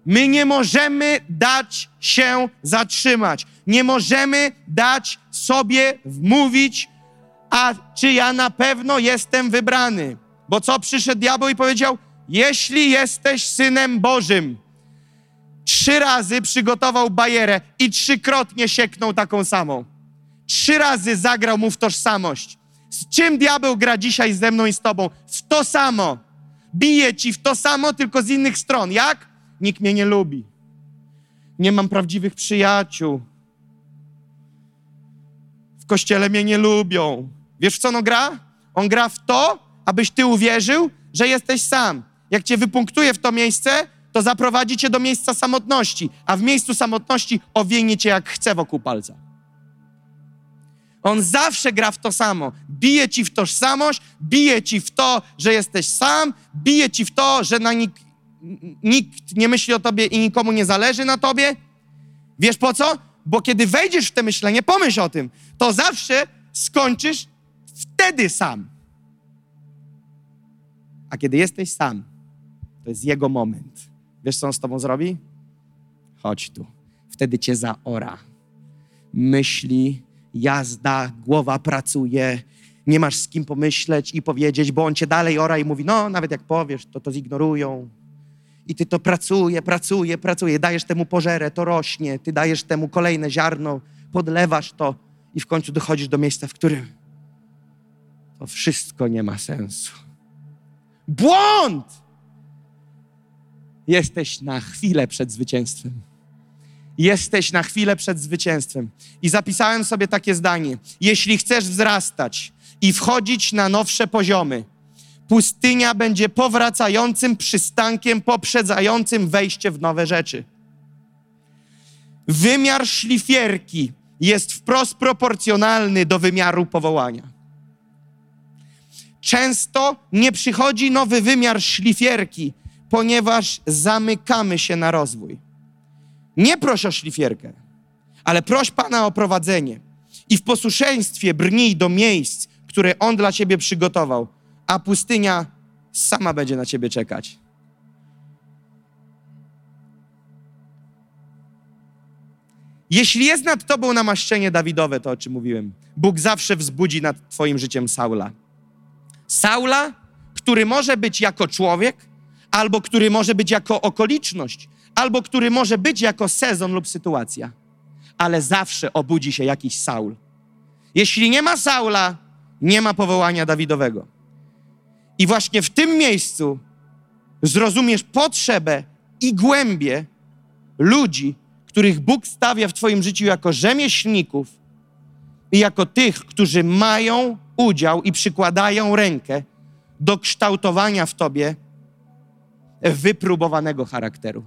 My nie możemy dać się zatrzymać. Nie możemy dać sobie wmówić, a czy ja na pewno jestem wybrany. Bo co przyszedł diabeł i powiedział? Jeśli jesteś synem Bożym, trzy razy przygotował bajerę i trzykrotnie sieknął taką samą. Trzy razy zagrał mu w tożsamość. Z czym diabeł gra dzisiaj ze mną i z tobą? W to samo. Bije ci w to samo, tylko z innych stron. Jak? Nikt mnie nie lubi. Nie mam prawdziwych przyjaciół. W kościele mnie nie lubią. Wiesz, w co on gra? On gra w to, abyś ty uwierzył, że jesteś sam. Jak cię wypunktuje w to miejsce, to zaprowadzi cię do miejsca samotności, a w miejscu samotności owienie cię jak chce wokół palca. On zawsze gra w to samo. Bije ci w tożsamość, bije ci w to, że jesteś sam, bije ci w to, że na nik, nikt nie myśli o tobie i nikomu nie zależy na tobie. Wiesz po co? Bo kiedy wejdziesz w te myślenie, pomyśl o tym, to zawsze skończysz wtedy sam. A kiedy jesteś sam, to jest jego moment. Wiesz, co on z tobą zrobi? Chodź tu. Wtedy cię zaora. Myśli, jazda, głowa pracuje, nie masz z kim pomyśleć i powiedzieć, bo on cię dalej ora i mówi, no nawet jak powiesz, to to zignorują. I ty to pracuje, pracuje, pracuje, dajesz temu pożerę, to rośnie, ty dajesz temu kolejne ziarno, podlewasz to i w końcu dochodzisz do miejsca, w którym to wszystko nie ma sensu. Błąd! Jesteś na chwilę przed zwycięstwem. Jesteś na chwilę przed zwycięstwem. I zapisałem sobie takie zdanie. Jeśli chcesz wzrastać i wchodzić na nowsze poziomy, pustynia będzie powracającym przystankiem poprzedzającym wejście w nowe rzeczy. Wymiar szlifierki jest wprost proporcjonalny do wymiaru powołania. Często nie przychodzi nowy wymiar szlifierki, ponieważ zamykamy się na rozwój. Nie proś o szlifierkę, ale proś Pana o prowadzenie i w posłuszeństwie brnij do miejsc, które On dla Ciebie przygotował, a pustynia sama będzie na Ciebie czekać. Jeśli jest nad Tobą namaszczenie Dawidowe, to o czym mówiłem, Bóg zawsze wzbudzi nad Twoim życiem Saula. Saula, który może być jako człowiek, albo który może być jako okoliczność, albo który może być jako sezon lub sytuacja. Ale zawsze obudzi się jakiś Saul. Jeśli nie ma Saula, nie ma powołania Dawidowego. I właśnie w tym miejscu zrozumiesz potrzebę i głębię ludzi, których Bóg stawia w Twoim życiu jako rzemieślników i jako tych, którzy mają udział i przykładają rękę do kształtowania w Tobie wypróbowanego charakteru.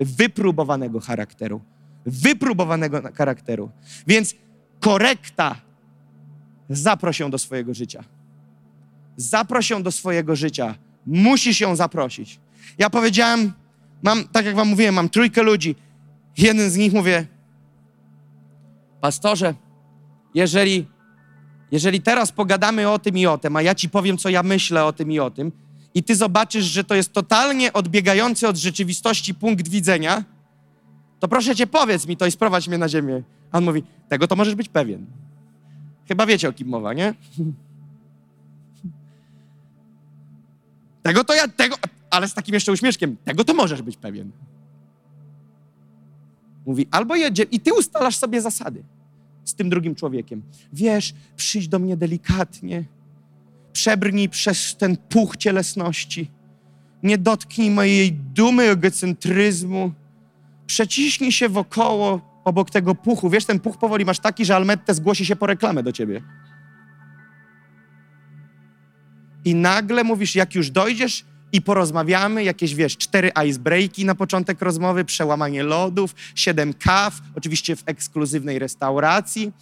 Wypróbowanego charakteru. Wypróbowanego charakteru. Więc korekta zaproś ją do swojego życia. Zaproś ją do swojego życia. Musisz ją zaprosić. Ja powiedziałem, mam, tak jak wam mówiłem, mam trójkę ludzi. Jeden z nich mówię, pastorze, jeżeli, jeżeli teraz pogadamy o tym i o tym, a ja ci powiem, co ja myślę o tym i o tym, i ty zobaczysz, że to jest totalnie odbiegający od rzeczywistości punkt widzenia, to proszę cię, powiedz mi to i sprowadź mnie na ziemię. A on mówi, tego to możesz być pewien. Chyba wiecie, o kim mowa, nie? Tego to ja, tego, ale z takim jeszcze uśmieszkiem, tego to możesz być pewien. Mówi, albo jedzie i ty ustalasz sobie zasady z tym drugim człowiekiem. Wiesz, przyjdź do mnie delikatnie, przebrnij przez ten puch cielesności, nie dotknij mojej dumy, egocentryzmu, przeciśnij się wokoło, obok tego puchu. Wiesz, ten puch powoli masz taki, że Almette zgłosi się po reklamę do ciebie. I nagle mówisz, jak już dojdziesz i porozmawiamy, jakieś, wiesz, cztery icebreaki na początek rozmowy, przełamanie lodów, siedem kaw, oczywiście w ekskluzywnej restauracji.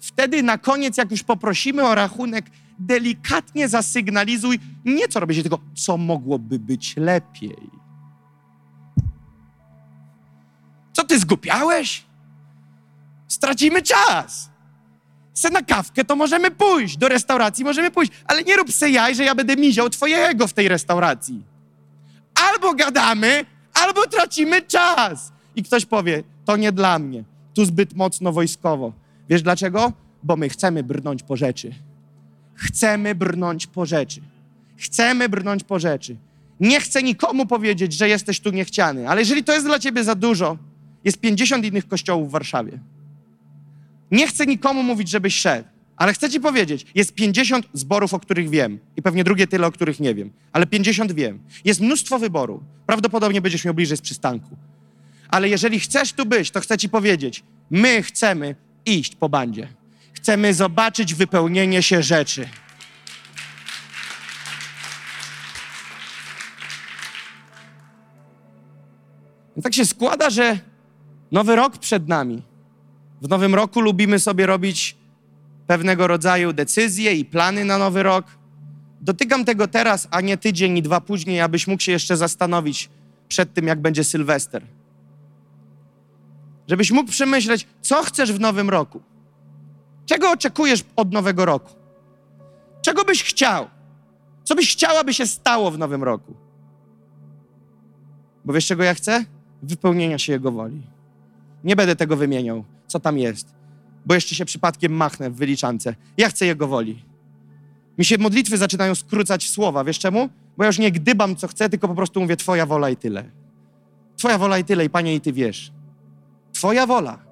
Wtedy na koniec, jak już poprosimy o rachunek, delikatnie zasygnalizuj nie co robicie, tylko co mogłoby być lepiej. Co ty zgupiałeś? Stracimy czas. Se na kawkę to możemy pójść, do restauracji możemy pójść, ale nie rób se jaj, że ja będę miział twojego w tej restauracji. Albo gadamy, albo tracimy czas. I ktoś powie, to nie dla mnie, tu zbyt mocno wojskowo. Wiesz dlaczego? Bo my chcemy brnąć po rzeczy. Chcemy brnąć po rzeczy. Chcemy brnąć po rzeczy. Nie chcę nikomu powiedzieć, że jesteś tu niechciany, ale jeżeli to jest dla ciebie za dużo, jest 50 innych kościołów w Warszawie. Nie chcę nikomu mówić, żebyś szedł, ale chcę ci powiedzieć, jest 50 zborów, o których wiem i pewnie drugie tyle, o których nie wiem, ale 50 wiem. Jest mnóstwo wyboru. Prawdopodobnie będziesz miał bliżej z przystanku. Ale jeżeli chcesz tu być, to chcę ci powiedzieć, my chcemy iść po bandzie. Chcemy zobaczyć wypełnienie się rzeczy. Tak się składa, że nowy rok przed nami. W nowym roku lubimy sobie robić pewnego rodzaju decyzje i plany na nowy rok. Dotykam tego teraz, a nie tydzień i dwa później, abyś mógł się jeszcze zastanowić przed tym, jak będzie Sylwester. żebyś mógł przemyśleć, co chcesz w nowym roku. Czego oczekujesz od nowego roku? Czego byś chciał? Co byś chciała, by się stało w nowym roku? Bo wiesz, czego ja chcę? Wypełnienia się Jego woli. Nie będę tego wymieniał, co tam jest, bo jeszcze się przypadkiem machnę w wyliczance. Ja chcę Jego woli. Mi się modlitwy zaczynają skrócać słowa. Wiesz czemu? Bo ja już nie gdybam, co chcę, tylko po prostu mówię Twoja wola i tyle. Twoja wola i tyle, i Panie, i Ty wiesz. Twoja wola.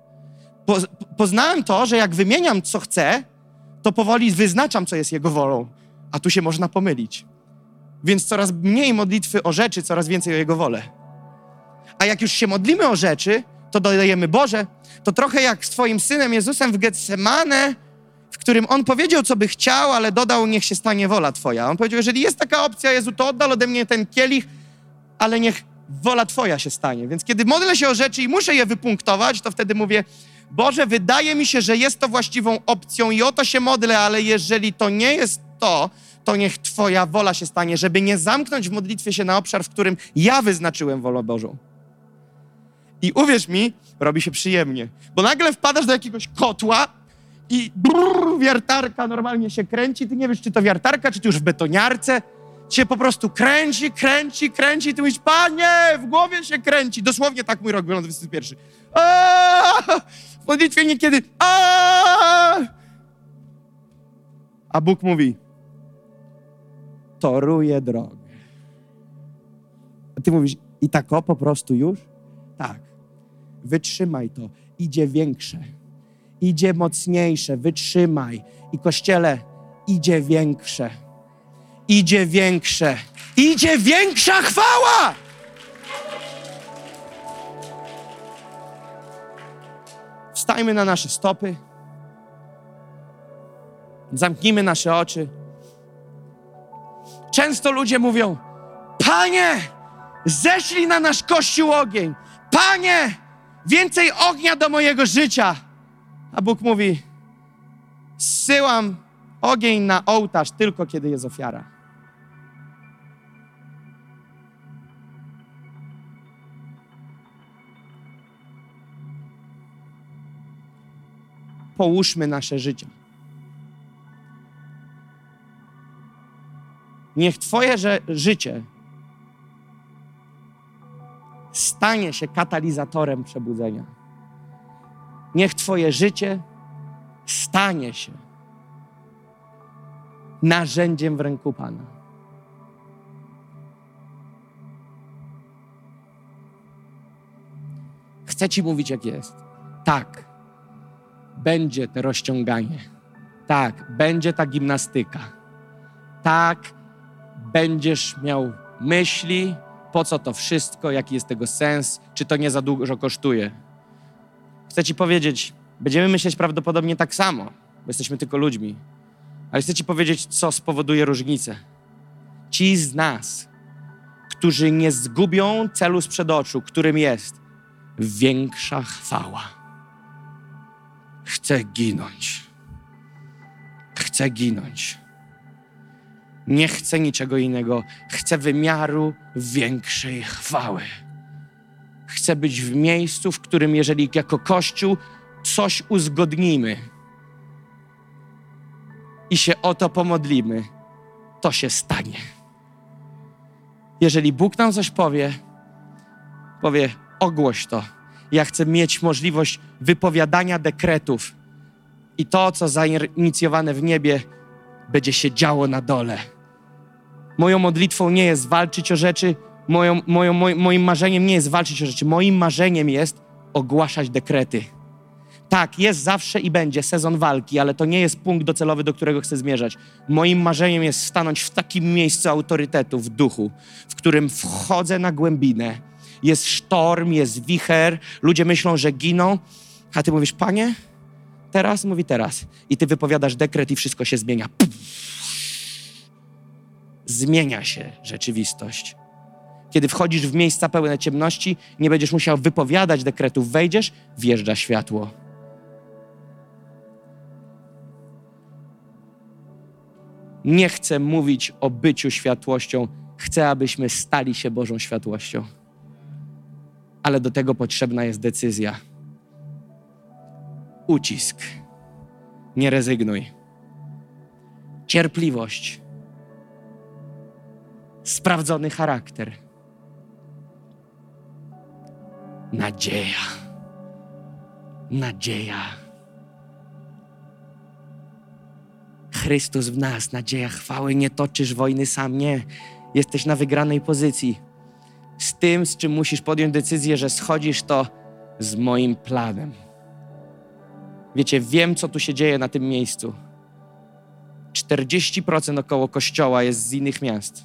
Po, poznałem to, że jak wymieniam, co chcę, to powoli wyznaczam, co jest Jego wolą. A tu się można pomylić. Więc coraz mniej modlitwy o rzeczy, coraz więcej o Jego wolę. A jak już się modlimy o rzeczy, to dodajemy Boże, to trochę jak z Twoim Synem Jezusem w Getsemane, w którym On powiedział, co by chciał, ale dodał, niech się stanie wola Twoja. On powiedział, jeżeli jest taka opcja, Jezu, to oddal ode mnie ten kielich, ale niech wola Twoja się stanie. Więc kiedy modlę się o rzeczy i muszę je wypunktować, to wtedy mówię, Boże, wydaje mi się, że jest to właściwą opcją i o to się modlę, ale jeżeli to nie jest to, to niech Twoja wola się stanie, żeby nie zamknąć w modlitwie się na obszar, w którym ja wyznaczyłem wolę Bożą. I uwierz mi, robi się przyjemnie, bo nagle wpadasz do jakiegoś kotła i brrr, wiertarka normalnie się kręci, ty nie wiesz, czy to wiertarka, czy ty już w betoniarce, się po prostu kręci, kręci, kręci, ty mówisz, panie, w głowie się kręci. Dosłownie tak mój rok wygląda 21. Aaaa! Modlitwie niekiedy Aaaa! A Bóg mówi, toruje drogę. A ty mówisz, i tak o po prostu już? Tak. Wytrzymaj to. Idzie większe. Idzie mocniejsze. Wytrzymaj. I kościele, idzie większe. Idzie większe. Idzie większa chwała! Wstajmy na nasze stopy. Zamknijmy nasze oczy. Często ludzie mówią: Panie, ześlij na nasz kościół ogień. Panie, więcej ognia do mojego życia. A Bóg mówi: Zsyłam ogień na ołtarz tylko kiedy jest ofiara. Połóżmy nasze życie. Niech Twoje życie stanie się katalizatorem przebudzenia. Niech Twoje życie stanie się narzędziem w ręku Pana. Chcę Ci mówić, jak jest. Tak, będzie to rozciąganie. Tak, będzie ta gimnastyka. Tak, będziesz miał myśli, po co to wszystko, jaki jest tego sens, czy to nie za dużo kosztuje. Chcę Ci powiedzieć, będziemy myśleć prawdopodobnie tak samo, bo jesteśmy tylko ludźmi. Ale chcę Ci powiedzieć, co spowoduje różnicę. Ci z nas, którzy nie zgubią celu sprzed oczu, którym jest większa chwała. Chcę ginąć. Chcę ginąć. Nie chcę niczego innego. Chcę wymiaru większej chwały. Chcę być w miejscu, w którym, jeżeli jako Kościół coś uzgodnimy i się o to pomodlimy, to się stanie. Jeżeli Bóg nam coś powie, powie: ogłoś to. Ja chcę mieć możliwość wypowiadania dekretów i to, co zainicjowane w niebie, będzie się działo na dole. Moją modlitwą nie jest walczyć o rzeczy, moją, moją, moim, moim marzeniem nie jest walczyć o rzeczy. Moim marzeniem jest ogłaszać dekrety. Tak, jest zawsze i będzie sezon walki, ale to nie jest punkt docelowy, do którego chcę zmierzać. Moim marzeniem jest stanąć w takim miejscu autorytetu w duchu, w którym wchodzę na głębinę. Jest sztorm, jest wicher, ludzie myślą, że giną, a ty mówisz, panie, teraz? Mówi teraz. I ty wypowiadasz dekret i wszystko się zmienia. Zmienia się rzeczywistość. Kiedy wchodzisz w miejsca pełne ciemności, nie będziesz musiał wypowiadać dekretów, wejdziesz, wjeżdża światło. Nie chcę mówić o byciu światłością, chcę, abyśmy stali się Bożą światłością. Ale do tego potrzebna jest decyzja. ucisk. Nie rezygnuj. Cierpliwość. Sprawdzony charakter. Nadzieja. Nadzieja. Chrystus w nas, nadzieja chwały, nie toczysz wojny sam, nie. Jesteś na wygranej pozycji. Z tym, z czym musisz podjąć decyzję, że schodzisz to z moim planem. Wiecie, wiem, co tu się dzieje na tym miejscu. 40% około kościoła jest z innych miast.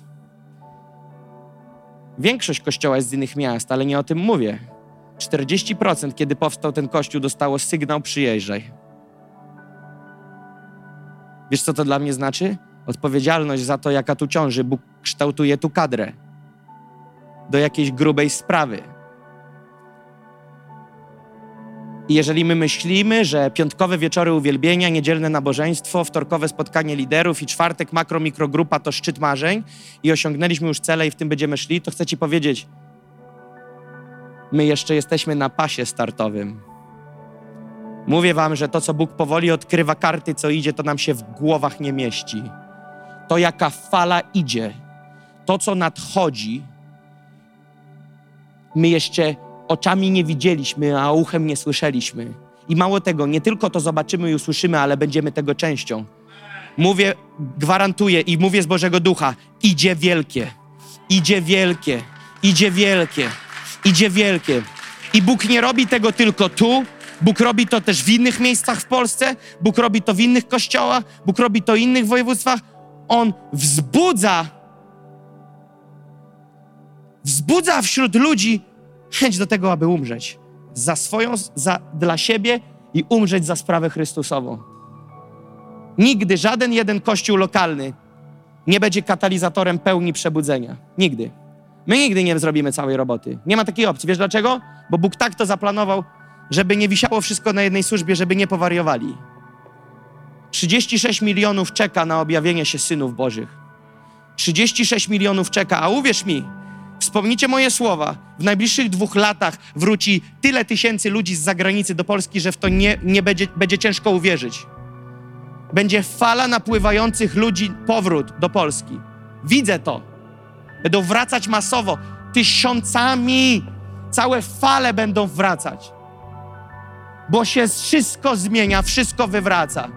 Większość kościoła jest z innych miast, ale nie o tym mówię. 40% kiedy powstał ten kościół, dostało sygnał przyjeżdżaj. Wiesz, co to dla mnie znaczy? Odpowiedzialność za to, jaka tu ciąży. Bóg kształtuje tu kadrę do jakiejś grubej sprawy. I jeżeli my myślimy, że piątkowe wieczory uwielbienia, niedzielne nabożeństwo, wtorkowe spotkanie liderów i czwartek makro, mikrogrupa to szczyt marzeń i osiągnęliśmy już cele i w tym będziemy szli, to chcę Ci powiedzieć, my jeszcze jesteśmy na pasie startowym. Mówię Wam, że to, co Bóg powoli odkrywa karty, co idzie, to nam się w głowach nie mieści. To, jaka fala idzie, to, co nadchodzi, my jeszcze oczami nie widzieliśmy, a uchem nie słyszeliśmy. I mało tego, nie tylko to zobaczymy i usłyszymy, ale będziemy tego częścią. Mówię, gwarantuję i mówię z Bożego Ducha, idzie wielkie, idzie wielkie, idzie wielkie, idzie wielkie. I Bóg nie robi tego tylko tu, Bóg robi to też w innych miejscach w Polsce, Bóg robi to w innych kościołach, Bóg robi to w innych województwach. On wzbudza, wzbudza wśród ludzi chęć do tego, aby umrzeć za swoją, za, dla siebie i umrzeć za sprawę Chrystusową. Nigdy żaden jeden kościół lokalny nie będzie katalizatorem pełni przebudzenia. Nigdy. My nigdy nie zrobimy całej roboty. Nie ma takiej opcji. Wiesz dlaczego? Bo Bóg tak to zaplanował, żeby nie wisiało wszystko na jednej służbie, żeby nie powariowali. 36 milionów czeka na objawienie się synów Bożych. 36 milionów czeka, a uwierz mi, Wspomnijcie moje słowa. W najbliższych dwóch latach wróci tyle tysięcy ludzi z zagranicy do Polski, że w to nie, nie będzie, będzie ciężko uwierzyć. Będzie fala napływających ludzi, powrót do Polski. Widzę to. Będą wracać masowo, tysiącami. Całe fale będą wracać. Bo się wszystko zmienia, wszystko wywraca.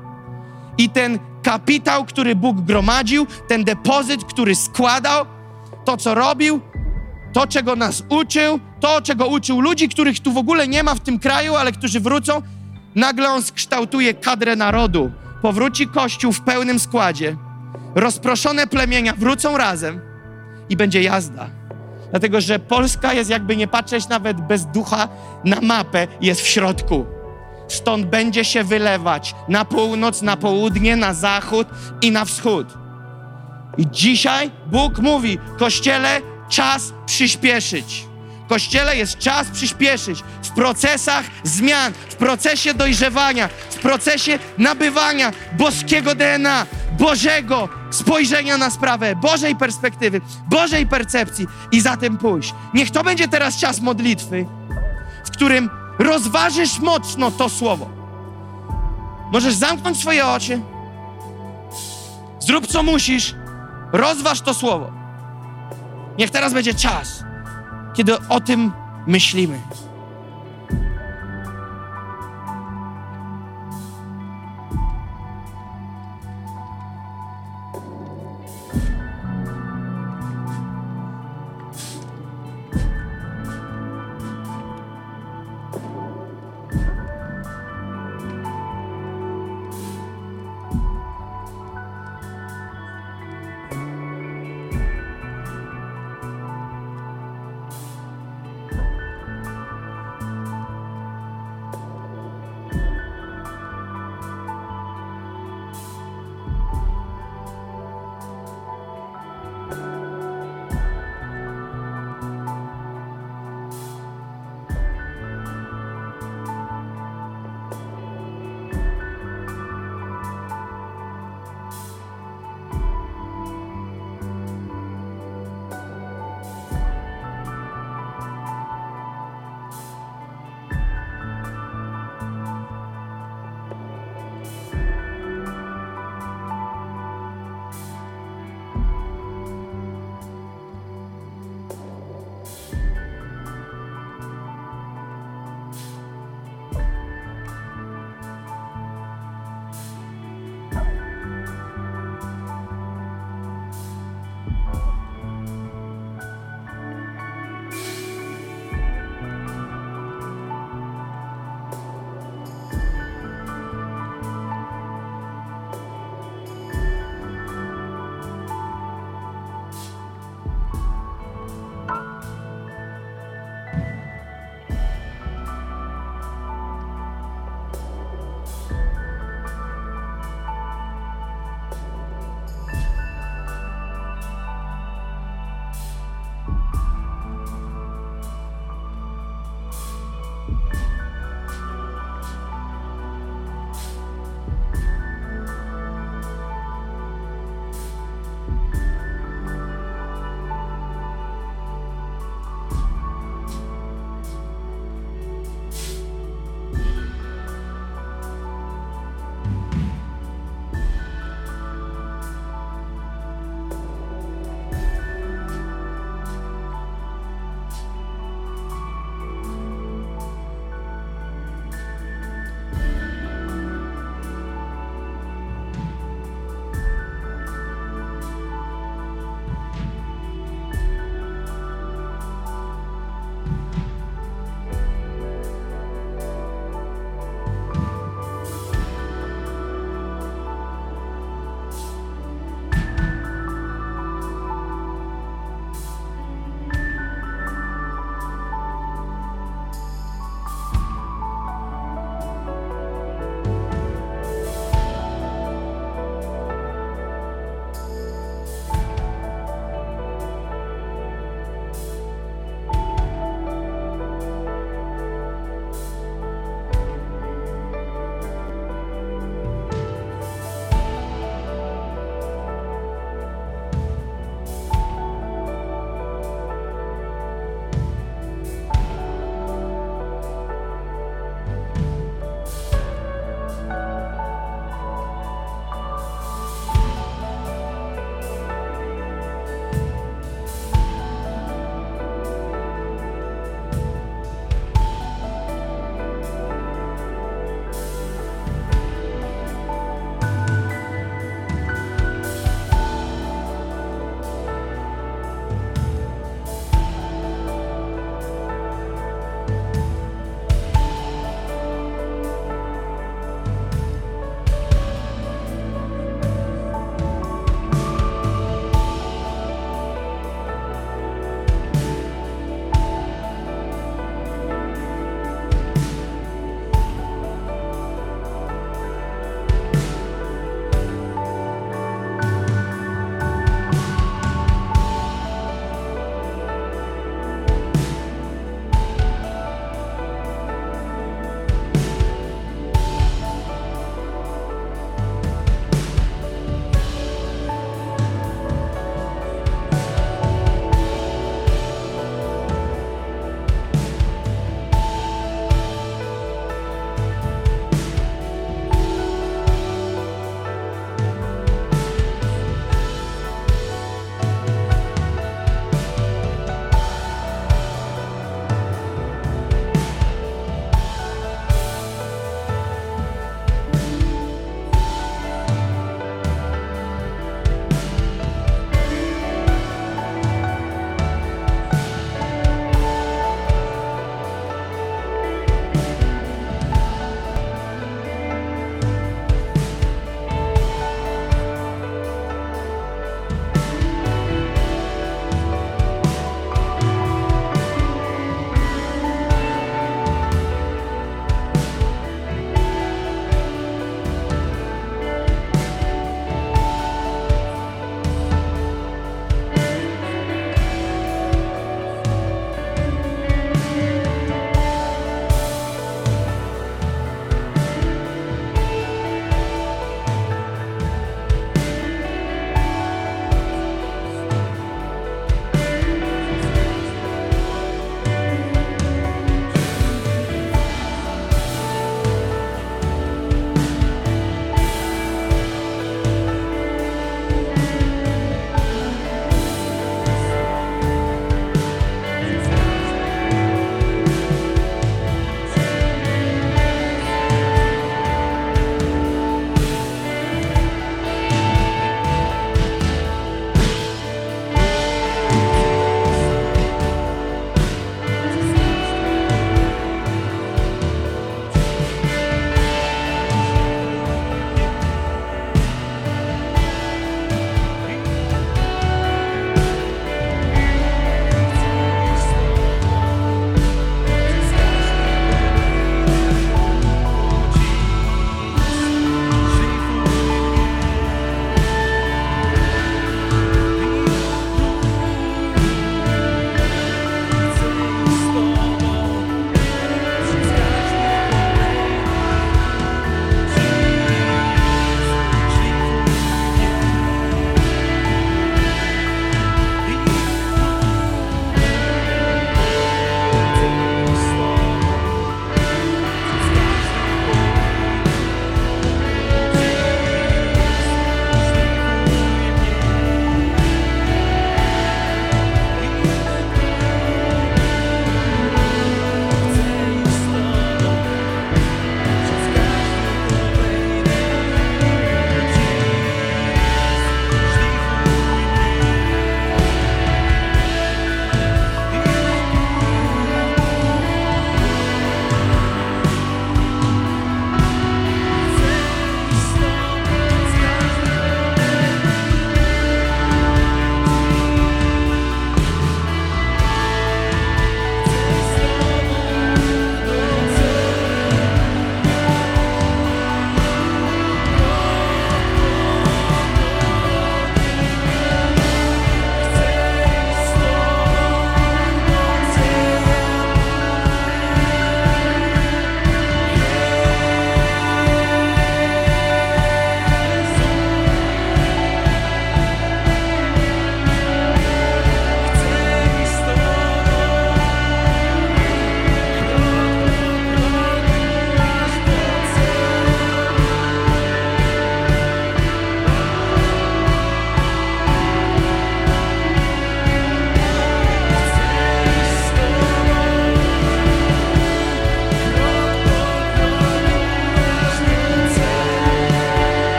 I ten kapitał, który Bóg gromadził, ten depozyt, który składał, to co robił, to, czego nas uczył, to, czego uczył ludzi, których tu w ogóle nie ma w tym kraju, ale którzy wrócą, nagle on skształtuje kadrę narodu. Powróci Kościół w pełnym składzie. Rozproszone plemienia wrócą razem i będzie jazda. Dlatego, że Polska jest, jakby nie patrzeć nawet bez ducha na mapę, jest w środku. Stąd będzie się wylewać na północ, na południe, na zachód i na wschód. I dzisiaj Bóg mówi, Kościele, czas przyspieszyć. Kościele jest czas przyspieszyć w procesach zmian, w procesie dojrzewania, w procesie nabywania boskiego DNA, Bożego spojrzenia na sprawę, Bożej perspektywy, Bożej percepcji i za tym pójść. Niech to będzie teraz czas modlitwy, w którym rozważysz mocno to słowo. Możesz zamknąć swoje oczy, zrób co musisz, rozważ to słowo. Niech teraz będzie czas, kiedy o tym myślimy.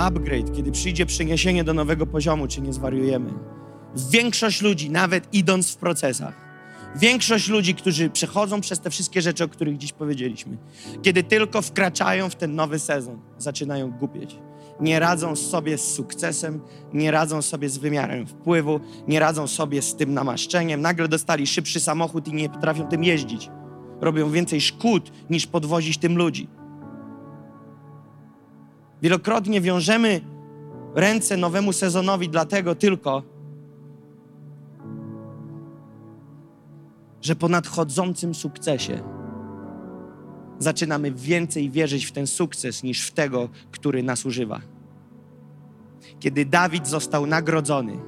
Upgrade, kiedy przyjdzie przeniesienie do nowego poziomu, czy nie zwariujemy. Większość ludzi, nawet idąc w procesach, większość ludzi, którzy przechodzą przez te wszystkie rzeczy, o których dziś powiedzieliśmy, kiedy tylko wkraczają w ten nowy sezon, zaczynają głupieć. Nie radzą sobie z sukcesem, nie radzą sobie z wymiarem wpływu, nie radzą sobie z tym namaszczeniem. Nagle dostali szybszy samochód i nie potrafią tym jeździć. Robią więcej szkód niż podwozić tym ludzi. Wielokrotnie wiążemy ręce nowemu sezonowi dlatego tylko, że po nadchodzącym sukcesie zaczynamy więcej wierzyć w ten sukces niż w tego, który nas używa. Kiedy Dawid został nagrodzony,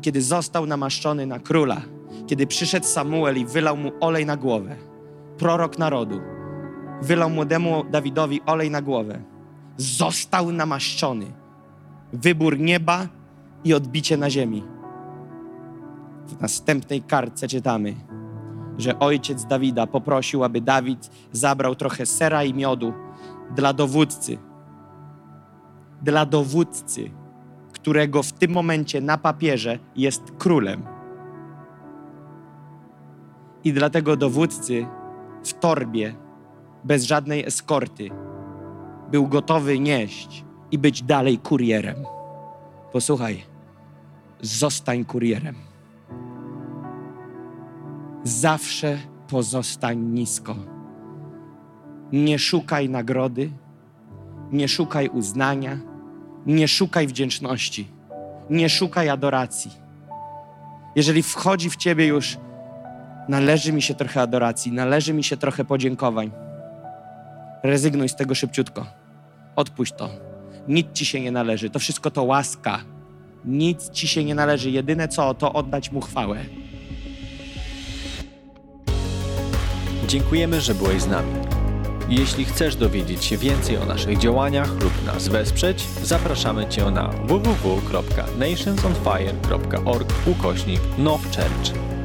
kiedy został namaszczony na króla, kiedy przyszedł Samuel i wylał mu olej na głowę, prorok narodu, wylał młodemu Dawidowi olej na głowę, został namaszczony. Wybór nieba i odbicie na ziemi. W następnej kartce czytamy, że ojciec Dawida poprosił, aby Dawid zabrał trochę sera i miodu dla dowódcy. Dla dowódcy, którego w tym momencie na papierze jest królem. I dlatego dowódcy w torbie, bez żadnej eskorty, był gotowy nieść i być dalej kurierem. Posłuchaj, zostań kurierem. Zawsze pozostań nisko. Nie szukaj nagrody, nie szukaj uznania, nie szukaj wdzięczności, nie szukaj adoracji. Jeżeli wchodzi w ciebie już, należy mi się trochę adoracji, należy mi się trochę podziękowań, rezygnuj z tego szybciutko. Odpuść to. Nic ci się nie należy. To wszystko to łaska. Nic ci się nie należy. Jedyne co, to oddać mu chwałę. Dziękujemy, że byłeś z nami. Jeśli chcesz dowiedzieć się więcej o naszych działaniach lub nas wesprzeć, zapraszamy Cię na www.nationsonfire.org ukośnik nowchurch.